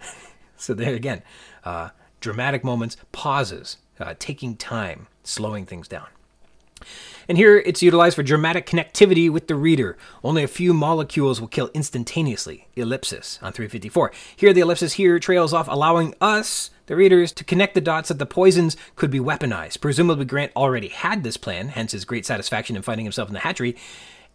S1: so there again, uh, dramatic moments, pauses, uh, taking time, slowing things down. And here it's utilized for dramatic connectivity with the reader. Only a few molecules will kill instantaneously. Ellipsis on 354. Here the ellipsis here trails off, allowing us, the readers, to connect the dots that the poisons could be weaponized. Presumably Grant already had this plan, hence his great satisfaction in finding himself in the hatchery.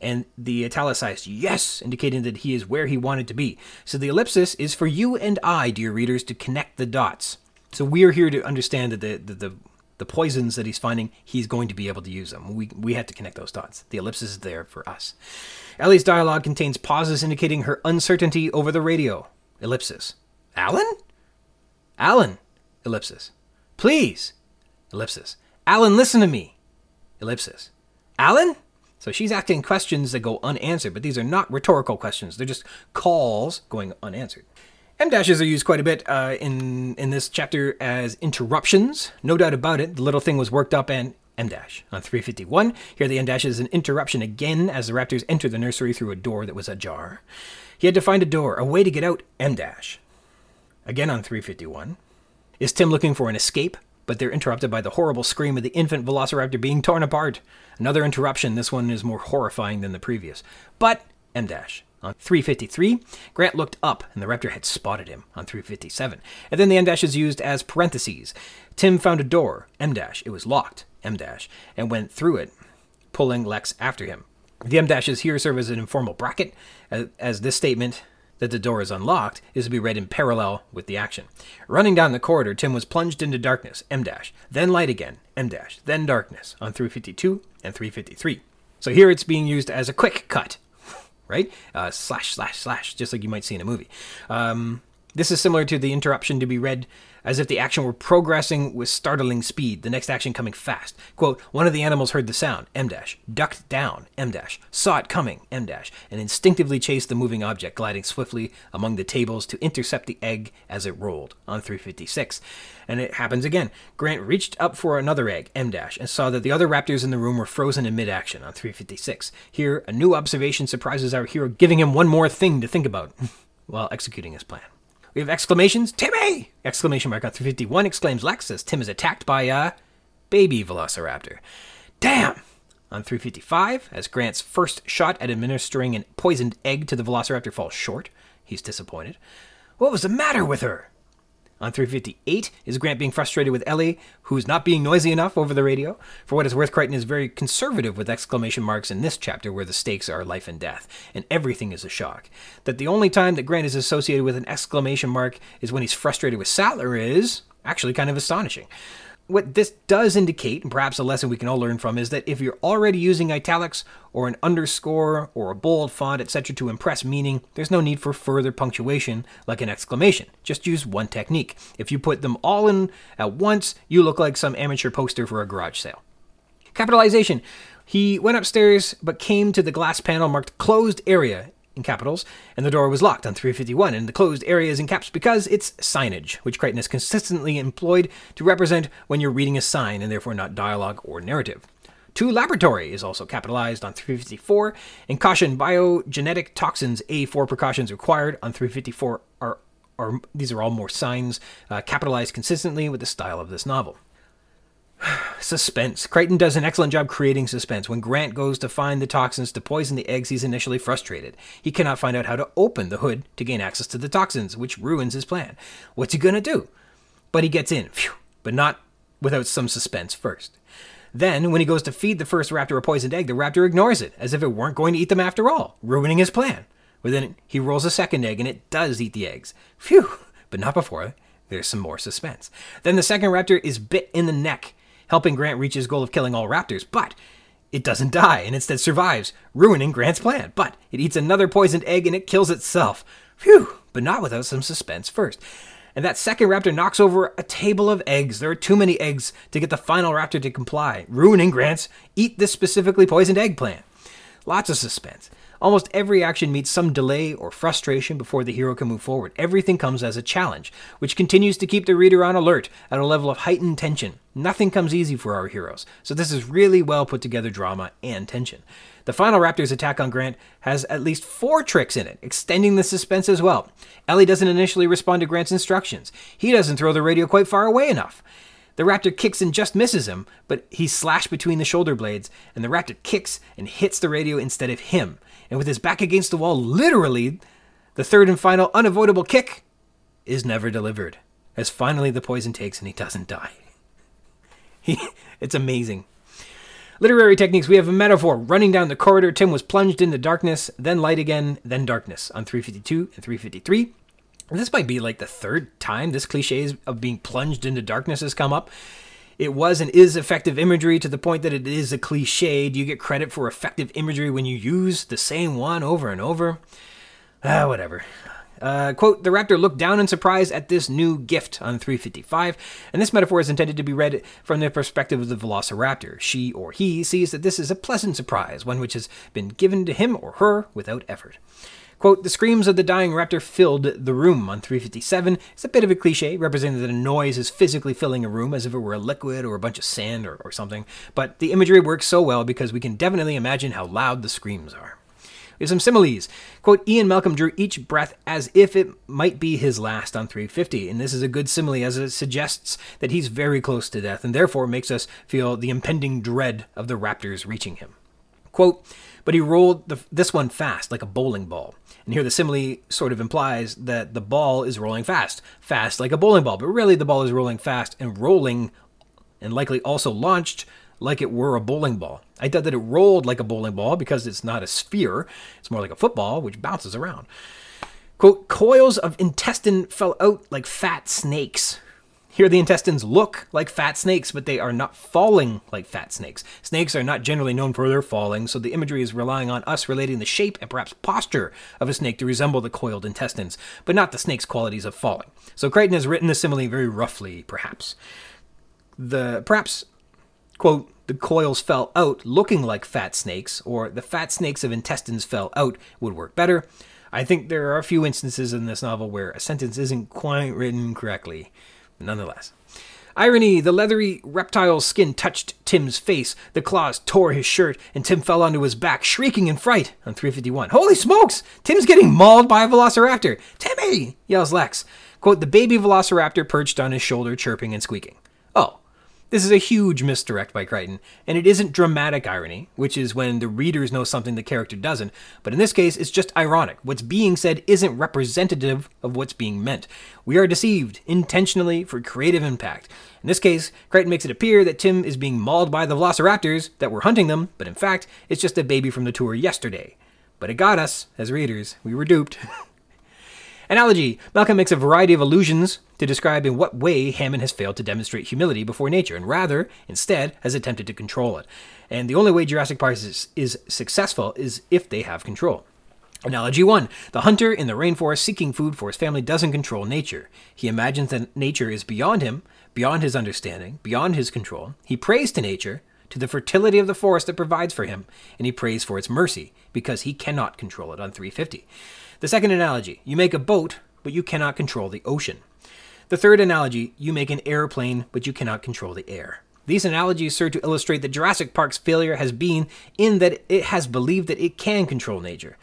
S1: And the italicized yes, indicating that he is where he wanted to be. So the ellipsis is for you and I, dear readers, to connect the dots. So we're here to understand that the, the, the the poisons that he's finding, he's going to be able to use them. We, we had to connect those dots. The ellipsis is there for us. Ellie's dialogue contains pauses indicating her uncertainty over the radio. Ellipsis. Alan? Alan. Ellipsis. Please. Ellipsis. Alan, listen to me. Ellipsis. Alan? So she's asking questions that go unanswered, but these are not rhetorical questions. They're just calls going unanswered. M dashes are used quite a bit uh, in in this chapter as interruptions. No doubt about it. The little thing was worked up and em dash on 351. Here the em dash is an interruption again as the Raptors enter the nursery through a door that was ajar. He had to find a door, a way to get out. em dash. Again on 351. Is Tim looking for an escape? But they're interrupted by the horrible scream of the infant velociraptor being torn apart. Another interruption. This one is more horrifying than the previous. But em dash. On 353, Grant looked up and the raptor had spotted him on 357. And then the em dash is used as parentheses. Tim found a door, em dash. It was locked, em dash, and went through it, pulling Lex after him. The em dashes here serve as an informal bracket, as, as this statement that the door is unlocked is to be read in parallel with the action. Running down the corridor, Tim was plunged into darkness, em dash, then light again, em dash, then darkness on 352 and 353. So here it's being used as a quick cut right? Uh, slash, slash, slash, just like you might see in a movie. Um, this is similar to the interruption to be read as if the action were progressing with startling speed, the next action coming fast. Quote, one of the animals heard the sound, em dash, ducked down, em dash, saw it coming, em dash, and instinctively chased the moving object, gliding swiftly among the tables to intercept the egg as it rolled, on 356. And it happens again. Grant reached up for another egg, em dash, and saw that the other raptors in the room were frozen in mid action, on 356. Here, a new observation surprises our hero, giving him one more thing to think about while executing his plan. We have exclamations. Timmy! Exclamation mark on 351 exclaims Lex as Tim is attacked by a baby velociraptor. Damn! On 355, as Grant's first shot at administering an poisoned egg to the velociraptor falls short, he's disappointed. What was the matter with her? On 358 is Grant being frustrated with Ellie, who's not being noisy enough over the radio. For what it's worth, Crichton is very conservative with exclamation marks in this chapter where the stakes are life and death, and everything is a shock. That the only time that Grant is associated with an exclamation mark is when he's frustrated with Sattler is actually kind of astonishing. What this does indicate, and perhaps a lesson we can all learn from, is that if you're already using italics or an underscore or a bold font, etc., to impress meaning, there's no need for further punctuation like an exclamation. Just use one technique. If you put them all in at once, you look like some amateur poster for a garage sale. Capitalization. He went upstairs but came to the glass panel marked closed area in capitals, and the door was locked on 351, and the closed area is in caps because it's signage, which Crichton has consistently employed to represent when you're reading a sign and therefore not dialogue or narrative. To laboratory is also capitalized on 354, and caution biogenetic toxins A4 precautions required on 354 are, are these are all more signs uh, capitalized consistently with the style of this novel. Suspense. Crichton does an excellent job creating suspense. When Grant goes to find the toxins to poison the eggs, he's initially frustrated. He cannot find out how to open the hood to gain access to the toxins, which ruins his plan. What's he gonna do? But he gets in, phew, but not without some suspense first. Then, when he goes to feed the first raptor a poisoned egg, the raptor ignores it, as if it weren't going to eat them after all, ruining his plan. But then he rolls a second egg and it does eat the eggs. Phew! But not before. There's some more suspense. Then the second raptor is bit in the neck, helping Grant reach his goal of killing all raptors, but it doesn't die and instead survives, ruining Grant's plan. But it eats another poisoned egg and it kills itself. Phew! But not without some suspense first. And that second raptor knocks over a table of eggs. There are too many eggs to get the final raptor to comply, ruining Grant's eat this specifically poisoned egg plan. Lots of suspense. Almost every action meets some delay or frustration before the hero can move forward. Everything comes as a challenge, which continues to keep the reader on alert at a level of heightened tension. Nothing comes easy for our heroes, so this is really well put together drama and tension. The final Raptor's attack on Grant has at least four tricks in it, extending the suspense as well. Ellie doesn't initially respond to Grant's instructions. He doesn't throw the radio quite far away enough. The raptor kicks and just misses him, but he's slashed between the shoulder blades, and the raptor kicks and hits the radio instead of him. And with his back against the wall, literally, the third and final unavoidable kick is never delivered, as finally the poison takes and he doesn't die. He, it's amazing. Literary techniques we have a metaphor. Running down the corridor, Tim was plunged into darkness, then light again, then darkness on 352 and 353. And this might be like the third time this cliche of being plunged into darkness has come up. It was and is effective imagery to the point that it is a cliche. Do you get credit for effective imagery when you use the same one over and over? Ah, whatever. Uh, quote, the raptor looked down in surprise at this new gift on 355, and this metaphor is intended to be read from the perspective of the velociraptor. She or he sees that this is a pleasant surprise, one which has been given to him or her without effort. Quote, the screams of the dying raptor filled the room on 357. It's a bit of a cliche, representing that a noise is physically filling a room as if it were a liquid or a bunch of sand or, or something. But the imagery works so well because we can definitely imagine how loud the screams are. We have some similes. Quote, Ian Malcolm drew each breath as if it might be his last on 350, and this is a good simile as it suggests that he's very close to death and therefore makes us feel the impending dread of the raptors reaching him. Quote, but he rolled the, this one fast, like a bowling ball. And here the simile sort of implies that the ball is rolling fast, fast like a bowling ball, but really the ball is rolling fast and rolling and likely also launched like it were a bowling ball. I thought that it rolled like a bowling ball because it's not a sphere, it's more like a football which bounces around. Quote, coils of intestine fell out like fat snakes. Here, the intestines look like fat snakes, but they are not falling like fat snakes. Snakes are not generally known for their falling, so the imagery is relying on us relating the shape and perhaps posture of a snake to resemble the coiled intestines, but not the snake's qualities of falling. So Crichton has written the simile very roughly, perhaps. The perhaps quote the coils fell out looking like fat snakes, or the fat snakes of intestines fell out would work better. I think there are a few instances in this novel where a sentence isn't quite written correctly nonetheless. Irony the leathery reptile's skin touched Tim's face, the claws tore his shirt, and Tim fell onto his back, shrieking in fright on 351. Holy smokes! Tim's getting mauled by a velociraptor! Timmy! yells Lex. Quote, the baby velociraptor perched on his shoulder, chirping and squeaking. Oh, this is a huge misdirect by Crichton, and it isn't dramatic irony, which is when the readers know something the character doesn't, but in this case, it's just ironic. What's being said isn't representative of what's being meant. We are deceived, intentionally, for creative impact. In this case, Crichton makes it appear that Tim is being mauled by the velociraptors that were hunting them, but in fact, it's just a baby from the tour yesterday. But it got us, as readers. We were duped. Analogy Malcolm makes a variety of allusions to describe in what way Hammond has failed to demonstrate humility before nature, and rather, instead, has attempted to control it. And the only way Jurassic Park is, is successful is if they have control. Analogy 1. The hunter in the rainforest seeking food for his family doesn't control nature. He imagines that nature is beyond him, beyond his understanding, beyond his control. He prays to nature, to the fertility of the forest that provides for him, and he prays for its mercy, because he cannot control it on 350. The second analogy, you make a boat, but you cannot control the ocean. The third analogy, you make an airplane, but you cannot control the air. These analogies serve to illustrate that Jurassic Park's failure has been in that it has believed that it can control nature.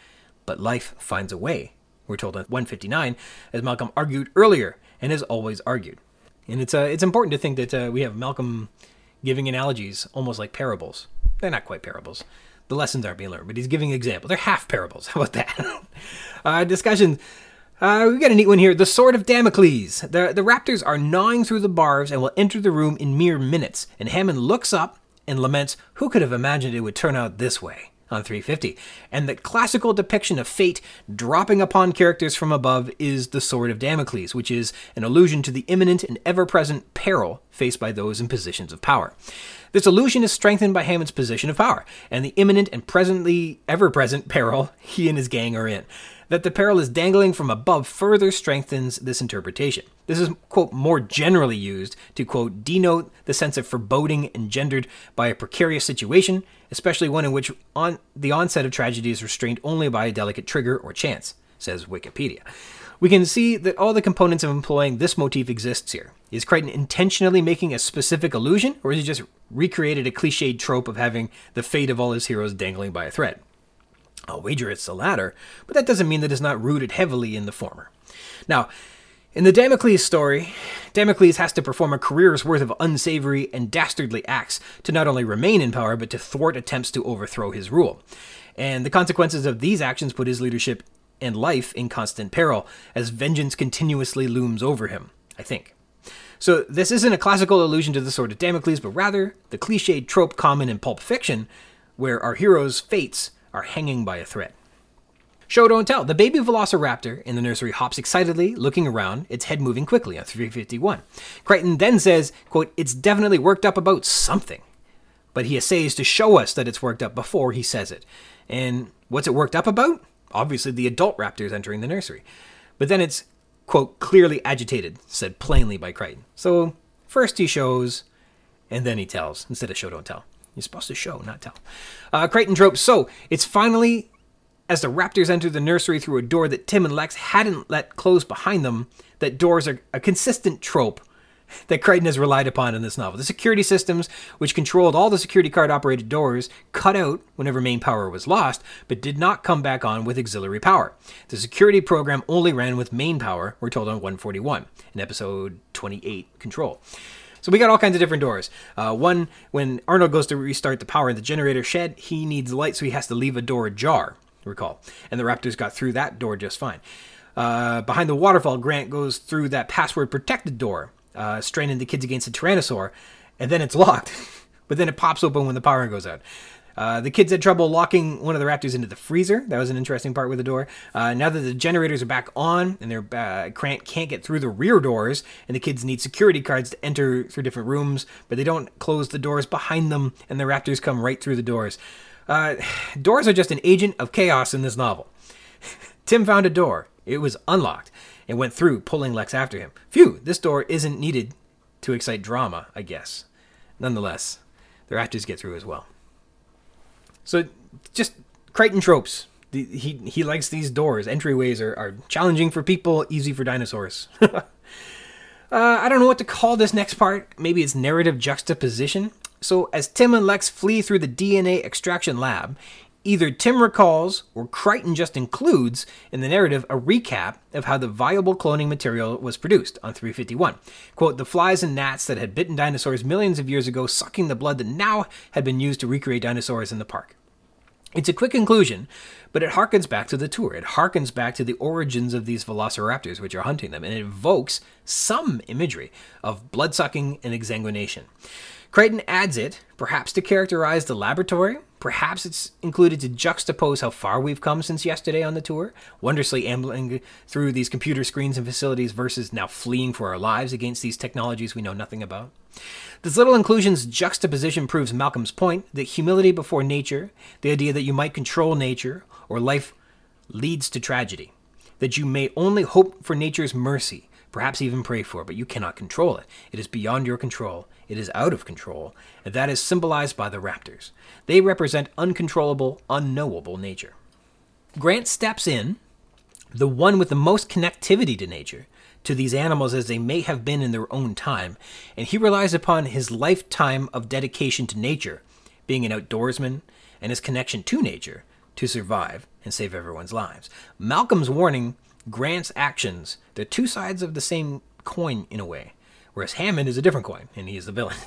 S1: But life finds a way, we're told at 159, as Malcolm argued earlier and has always argued. And it's, uh, it's important to think that uh, we have Malcolm giving analogies almost like parables. They're not quite parables. The lessons aren't being learned, but he's giving examples. They're half parables. How about that? uh, discussion. Uh, we got a neat one here. The Sword of Damocles. The, the raptors are gnawing through the bars and will enter the room in mere minutes. And Hammond looks up and laments, Who could have imagined it would turn out this way? on 350. And the classical depiction of fate dropping upon characters from above is the Sword of Damocles, which is an allusion to the imminent and ever present peril faced by those in positions of power. This illusion is strengthened by Hammond's position of power and the imminent and presently ever present peril he and his gang are in. That the peril is dangling from above further strengthens this interpretation. This is, quote, more generally used to, quote, denote the sense of foreboding engendered by a precarious situation, especially one in which on, the onset of tragedy is restrained only by a delicate trigger or chance, says Wikipedia. We can see that all the components of employing this motif exists here. Is Crichton intentionally making a specific allusion, or is he just recreated a cliched trope of having the fate of all his heroes dangling by a thread? I'll wager it's the latter, but that doesn't mean that it's not rooted heavily in the former. Now, in the Damocles story, Damocles has to perform a career's worth of unsavory and dastardly acts to not only remain in power, but to thwart attempts to overthrow his rule. And the consequences of these actions put his leadership and life in constant peril, as vengeance continuously looms over him, I think. So, this isn't a classical allusion to the sword of Damocles, but rather the cliched trope common in pulp fiction, where our heroes' fates are hanging by a thread. Show don't tell. The baby velociraptor in the nursery hops excitedly, looking around, its head moving quickly on 351. Crichton then says, quote, It's definitely worked up about something. But he essays to show us that it's worked up before he says it. And what's it worked up about? Obviously, the adult raptors entering the nursery. But then it's, quote, clearly agitated, said plainly by Crichton. So first he shows, and then he tells, instead of show don't tell. You're supposed to show, not tell. Uh, Crichton trope. So it's finally as the raptors enter the nursery through a door that Tim and Lex hadn't let close behind them. That doors are a consistent trope that Crichton has relied upon in this novel. The security systems, which controlled all the security card operated doors, cut out whenever main power was lost, but did not come back on with auxiliary power. The security program only ran with main power, we're told on 141, in episode 28, Control. So we got all kinds of different doors. Uh, one, when Arnold goes to restart the power in the generator shed, he needs light, so he has to leave a door ajar, recall. And the Raptors got through that door just fine. Uh, behind the waterfall, Grant goes through that password protected door, uh, straining the kids against a Tyrannosaur, and then it's locked. but then it pops open when the power goes out. Uh, the kids had trouble locking one of the raptors into the freezer. That was an interesting part with the door. Uh, now that the generators are back on and their uh, Grant can't get through the rear doors, and the kids need security cards to enter through different rooms, but they don't close the doors behind them, and the raptors come right through the doors. Uh, doors are just an agent of chaos in this novel. Tim found a door. It was unlocked and went through, pulling Lex after him. Phew, this door isn't needed to excite drama, I guess. Nonetheless, the raptors get through as well. So just Crichton tropes. The, he he likes these doors. Entryways are, are challenging for people, easy for dinosaurs. uh, I don't know what to call this next part. Maybe it's narrative juxtaposition. So as Tim and Lex flee through the DNA extraction lab, either Tim recalls or Crichton just includes in the narrative a recap of how the viable cloning material was produced on 351. Quote, the flies and gnats that had bitten dinosaurs millions of years ago, sucking the blood that now had been used to recreate dinosaurs in the park. It's a quick conclusion, but it harkens back to the tour. It harkens back to the origins of these velociraptors which are hunting them, and it evokes some imagery of blood sucking and exsanguination. Crichton adds it, perhaps to characterize the laboratory, perhaps it's included to juxtapose how far we've come since yesterday on the tour, wondrously ambling through these computer screens and facilities versus now fleeing for our lives against these technologies we know nothing about. This little inclusion's juxtaposition proves Malcolm's point that humility before nature, the idea that you might control nature or life, leads to tragedy. That you may only hope for nature's mercy, perhaps even pray for, but you cannot control it. It is beyond your control. It is out of control, and that is symbolized by the raptors. They represent uncontrollable, unknowable nature. Grant steps in, the one with the most connectivity to nature, to these animals as they may have been in their own time, and he relies upon his lifetime of dedication to nature, being an outdoorsman, and his connection to nature to survive and save everyone's lives. Malcolm's warning, Grant's actions, they're two sides of the same coin in a way, whereas Hammond is a different coin, and he is the villain.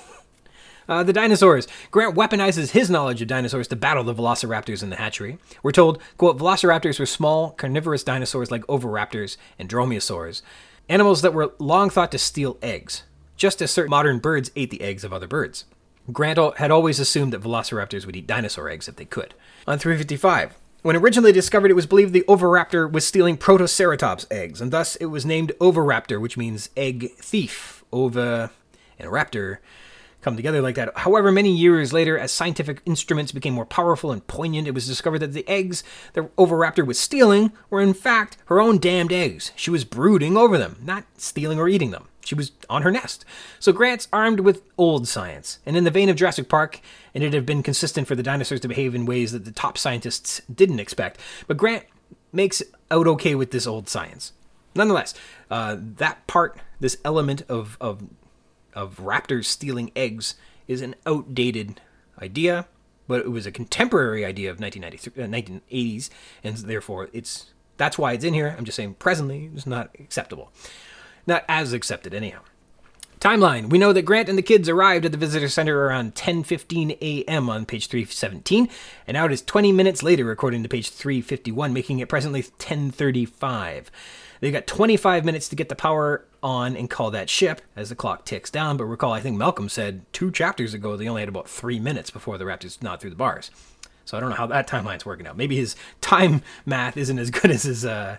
S1: Uh, the dinosaurs. Grant weaponizes his knowledge of dinosaurs to battle the velociraptors in the hatchery. We're told, quote, velociraptors were small, carnivorous dinosaurs like oviraptors and dromaeosaurs, animals that were long thought to steal eggs, just as certain modern birds ate the eggs of other birds. Grant had always assumed that velociraptors would eat dinosaur eggs if they could. On 355, when originally discovered, it was believed the oviraptor was stealing Protoceratops eggs, and thus it was named oviraptor, which means egg thief. Ova and raptor come together like that. However, many years later, as scientific instruments became more powerful and poignant, it was discovered that the eggs that Oviraptor was stealing were in fact her own damned eggs. She was brooding over them, not stealing or eating them. She was on her nest. So Grant's armed with old science, and in the vein of Jurassic Park, and it had been consistent for the dinosaurs to behave in ways that the top scientists didn't expect. But Grant makes out okay with this old science. Nonetheless, uh, that part, this element of, of of raptors stealing eggs is an outdated idea, but it was a contemporary idea of 1993, uh, 1980s, and therefore it's that's why it's in here. I'm just saying presently it's not acceptable, not as accepted anyhow. Timeline. We know that Grant and the kids arrived at the visitor center around 10:15 a.m. on page 317, and now it is 20 minutes later according to page 351, making it presently 10:35. They've got 25 minutes to get the power on and call that ship as the clock ticks down. But recall, I think Malcolm said two chapters ago they only had about three minutes before the Raptors gnawed through the bars. So I don't know how that timeline's working out. Maybe his time math isn't as good as his uh,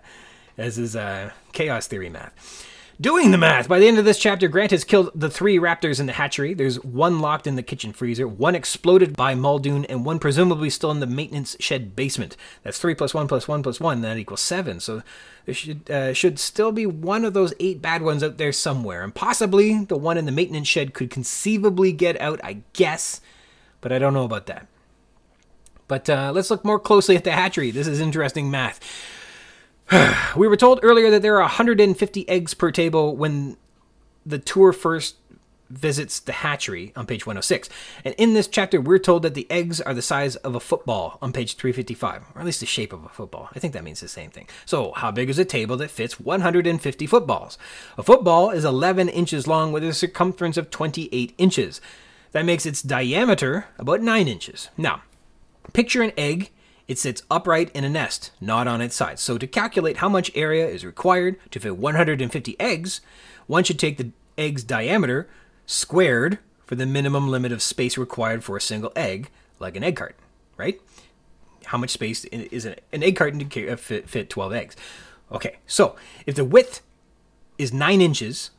S1: as his uh, chaos theory math. Doing the math. By the end of this chapter, Grant has killed the three raptors in the hatchery. There's one locked in the kitchen freezer, one exploded by Muldoon, and one presumably still in the maintenance shed basement. That's three plus one plus one plus one. That equals seven. So there should uh, should still be one of those eight bad ones out there somewhere, and possibly the one in the maintenance shed could conceivably get out. I guess, but I don't know about that. But uh, let's look more closely at the hatchery. This is interesting math. we were told earlier that there are 150 eggs per table when the tour first visits the hatchery on page 106. And in this chapter, we're told that the eggs are the size of a football on page 355, or at least the shape of a football. I think that means the same thing. So, how big is a table that fits 150 footballs? A football is 11 inches long with a circumference of 28 inches. That makes its diameter about 9 inches. Now, picture an egg it sits upright in a nest, not on its side. So to calculate how much area is required to fit 150 eggs, one should take the egg's diameter squared for the minimum limit of space required for a single egg, like an egg carton, right? How much space is an egg carton to uh, fit, fit 12 eggs? Okay, so if the width is 9 inches,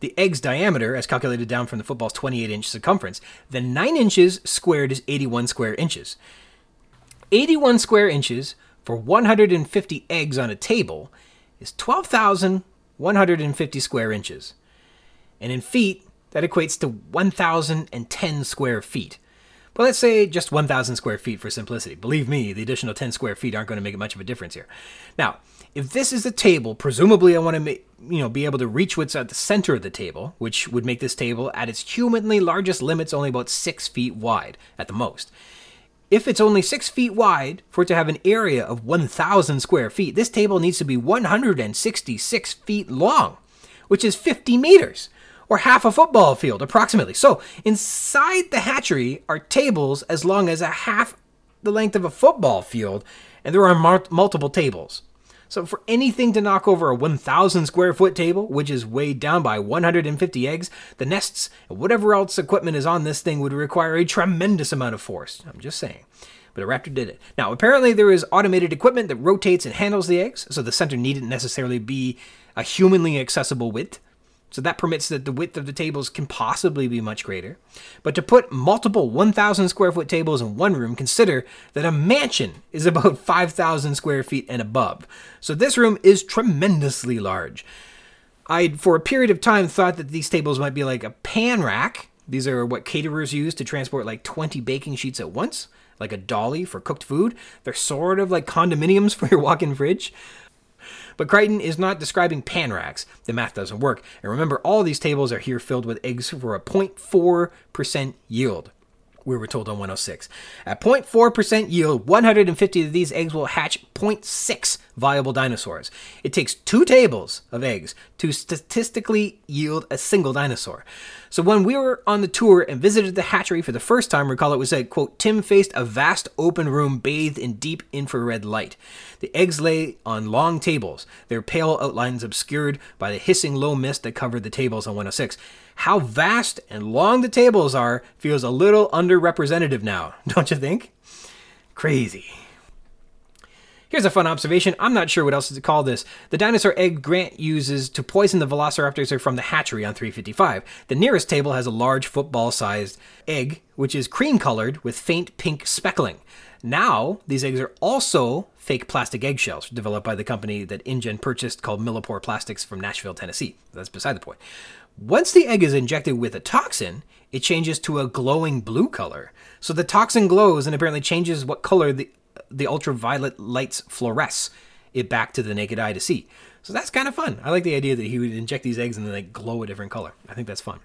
S1: the egg's diameter, as calculated down from the football's 28 inch circumference, then 9 inches squared is 81 square inches. 81 square inches for 150 eggs on a table is 12,150 square inches. And in feet, that equates to 1,010 square feet. But let's say just 1,000 square feet for simplicity. Believe me, the additional 10 square feet aren't going to make much of a difference here. Now, if this is a table, presumably I want to you know, be able to reach what's at the center of the table, which would make this table at its humanly largest limits only about 6 feet wide at the most. If it's only 6 feet wide, for it to have an area of 1,000 square feet, this table needs to be 166 feet long, which is 50 meters, or half a football field approximately. So, inside the hatchery are tables as long as a half the length of a football field, and there are multiple tables. So, for anything to knock over a 1,000 square foot table, which is weighed down by 150 eggs, the nests and whatever else equipment is on this thing would require a tremendous amount of force. I'm just saying. But a Raptor did it. Now, apparently, there is automated equipment that rotates and handles the eggs, so the center needn't necessarily be a humanly accessible width. So that permits that the width of the tables can possibly be much greater. But to put multiple 1,000 square foot tables in one room, consider that a mansion is about 5,000 square feet and above. So this room is tremendously large. I, for a period of time, thought that these tables might be like a pan rack. These are what caterers use to transport like 20 baking sheets at once, like a dolly for cooked food. They're sort of like condominiums for your walk in fridge. But Crichton is not describing pan racks. The math doesn't work. And remember, all these tables are here filled with eggs for a 0.4% yield we were told on 106. At 0.4% yield, 150 of these eggs will hatch 0.6 viable dinosaurs. It takes two tables of eggs to statistically yield a single dinosaur. So when we were on the tour and visited the hatchery for the first time, recall it was said, quote, Tim faced a vast open room bathed in deep infrared light. The eggs lay on long tables, their pale outlines obscured by the hissing low mist that covered the tables on 106 how vast and long the tables are feels a little underrepresentative now, don't you think? Crazy. Here's a fun observation. I'm not sure what else to call this. The dinosaur egg Grant uses to poison the velociraptors are from the hatchery on 355. The nearest table has a large football sized egg, which is cream colored with faint pink speckling. Now, these eggs are also fake plastic eggshells developed by the company that InGen purchased called Millipore Plastics from Nashville, Tennessee. That's beside the point. Once the egg is injected with a toxin, it changes to a glowing blue color. So the toxin glows and apparently changes what color the the ultraviolet lights fluoresce it back to the naked eye to see. So that's kind of fun. I like the idea that he would inject these eggs and then they glow a different color. I think that's fun.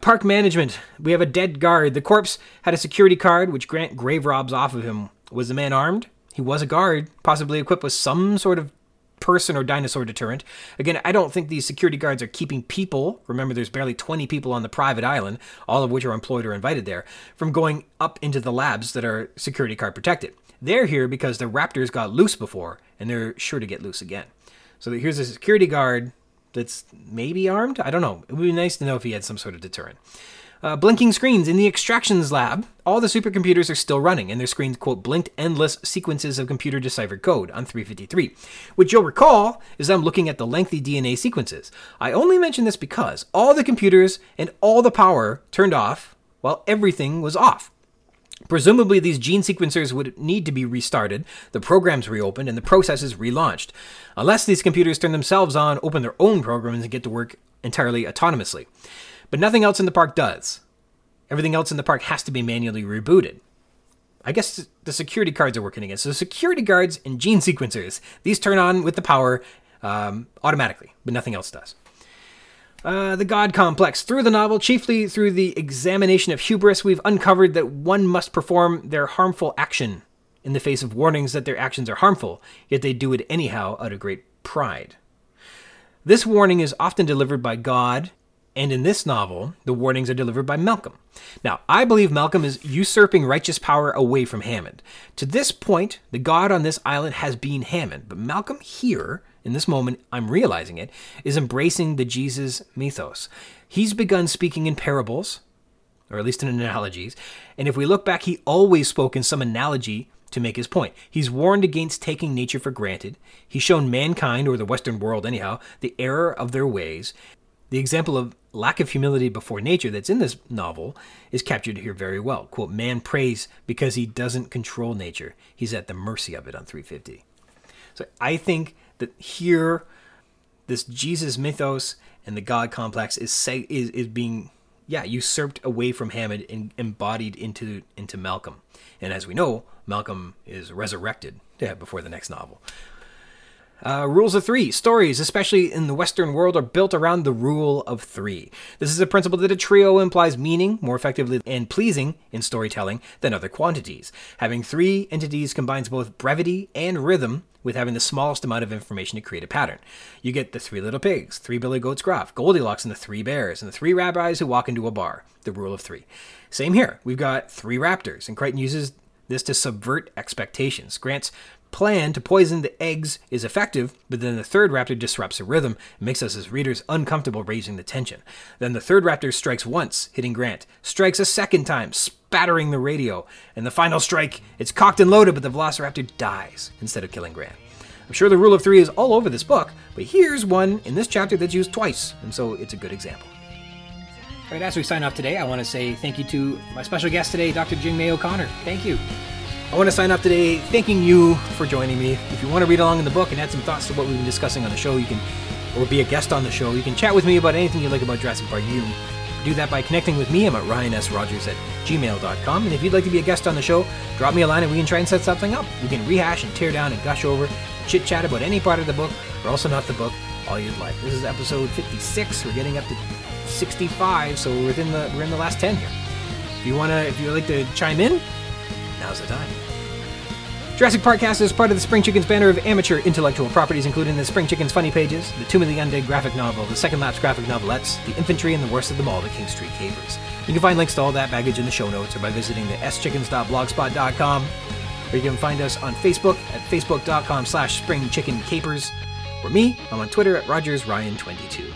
S1: Park management. We have a dead guard. The corpse had a security card which Grant grave robs off of him. Was the man armed? He was a guard, possibly equipped with some sort of person or dinosaur deterrent. Again, I don't think these security guards are keeping people, remember there's barely 20 people on the private island, all of which are employed or invited there, from going up into the labs that are security card protected. They're here because the raptors got loose before, and they're sure to get loose again. So here's a security guard that's maybe armed. I don't know. It would be nice to know if he had some sort of deterrent. Uh, blinking screens in the extractions lab. All the supercomputers are still running, and their screens quote blinked endless sequences of computer deciphered code on 353. Which you'll recall is I'm looking at the lengthy DNA sequences. I only mention this because all the computers and all the power turned off while everything was off. Presumably, these gene sequencers would need to be restarted, the programs reopened, and the processes relaunched. Unless these computers turn themselves on, open their own programs, and get to work entirely autonomously. But nothing else in the park does. Everything else in the park has to be manually rebooted. I guess the security cards are working again. So security guards and gene sequencers, these turn on with the power um, automatically, but nothing else does. Uh, the God complex. Through the novel, chiefly through the examination of hubris, we've uncovered that one must perform their harmful action in the face of warnings that their actions are harmful, yet they do it anyhow out of great pride. This warning is often delivered by God and in this novel, the warnings are delivered by Malcolm. Now, I believe Malcolm is usurping righteous power away from Hammond. To this point, the god on this island has been Hammond, but Malcolm here, in this moment, I'm realizing it, is embracing the Jesus mythos. He's begun speaking in parables, or at least in analogies, and if we look back, he always spoke in some analogy to make his point. He's warned against taking nature for granted. He's shown mankind, or the Western world anyhow, the error of their ways. The example of lack of humility before nature that's in this novel is captured here very well. Quote, man prays because he doesn't control nature. He's at the mercy of it on 350. So I think that here, this Jesus mythos and the God complex is say, is, is being yeah usurped away from Hammond and embodied into into Malcolm. And as we know, Malcolm is resurrected yeah, before the next novel. Uh, rules of three. Stories, especially in the Western world, are built around the rule of three. This is a principle that a trio implies meaning more effectively and pleasing in storytelling than other quantities. Having three entities combines both brevity and rhythm with having the smallest amount of information to create a pattern. You get the three little pigs, three billy goats gruff, Goldilocks and the three bears, and the three rabbis who walk into a bar. The rule of three. Same here. We've got three raptors, and Crichton uses this to subvert expectations. Grant's plan to poison the eggs is effective, but then the third raptor disrupts the rhythm and makes us as readers uncomfortable raising the tension. Then the third raptor strikes once, hitting Grant, strikes a second time, spattering the radio, and the final strike, it's cocked and loaded, but the velociraptor dies instead of killing Grant. I'm sure the rule of three is all over this book, but here's one in this chapter that's used twice, and so it's a good example. All right, as we sign off today, I want to say thank you to my special guest today, Dr. Jingmai O'Connor. Thank you. I want to sign off today thanking you for joining me. If you want to read along in the book and add some thoughts to what we've been discussing on the show, you can, or be a guest on the show, you can chat with me about anything you like about Jurassic Park. You do that by connecting with me. I'm at ryansrogers at gmail.com. And if you'd like to be a guest on the show, drop me a line and we can try and set something up. We can rehash and tear down and gush over chit chat about any part of the book, or also not the book, all you'd like. This is episode 56. We're getting up to 65, so we're within the we're in the last 10 here. If you wanna, if you'd like to chime in, now's the time. Jurassic Parkcast is part of the Spring Chickens banner of amateur intellectual properties, including the Spring Chickens Funny Pages, the Tomb of the Undead graphic novel, the Second Lapse graphic novelettes, the Infantry, and the worst of them all, the King Street Capers. You can find links to all that baggage in the show notes or by visiting the schickens.blogspot.com. Or you can find us on Facebook at facebook.com slash springchickencapers. Or me, I'm on Twitter at RogersRyan22.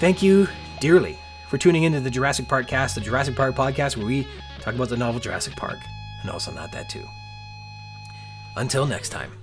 S1: Thank you dearly for tuning into the Jurassic Park cast, the Jurassic Park podcast, where we talk about the novel Jurassic Park, and also not that too. Until next time.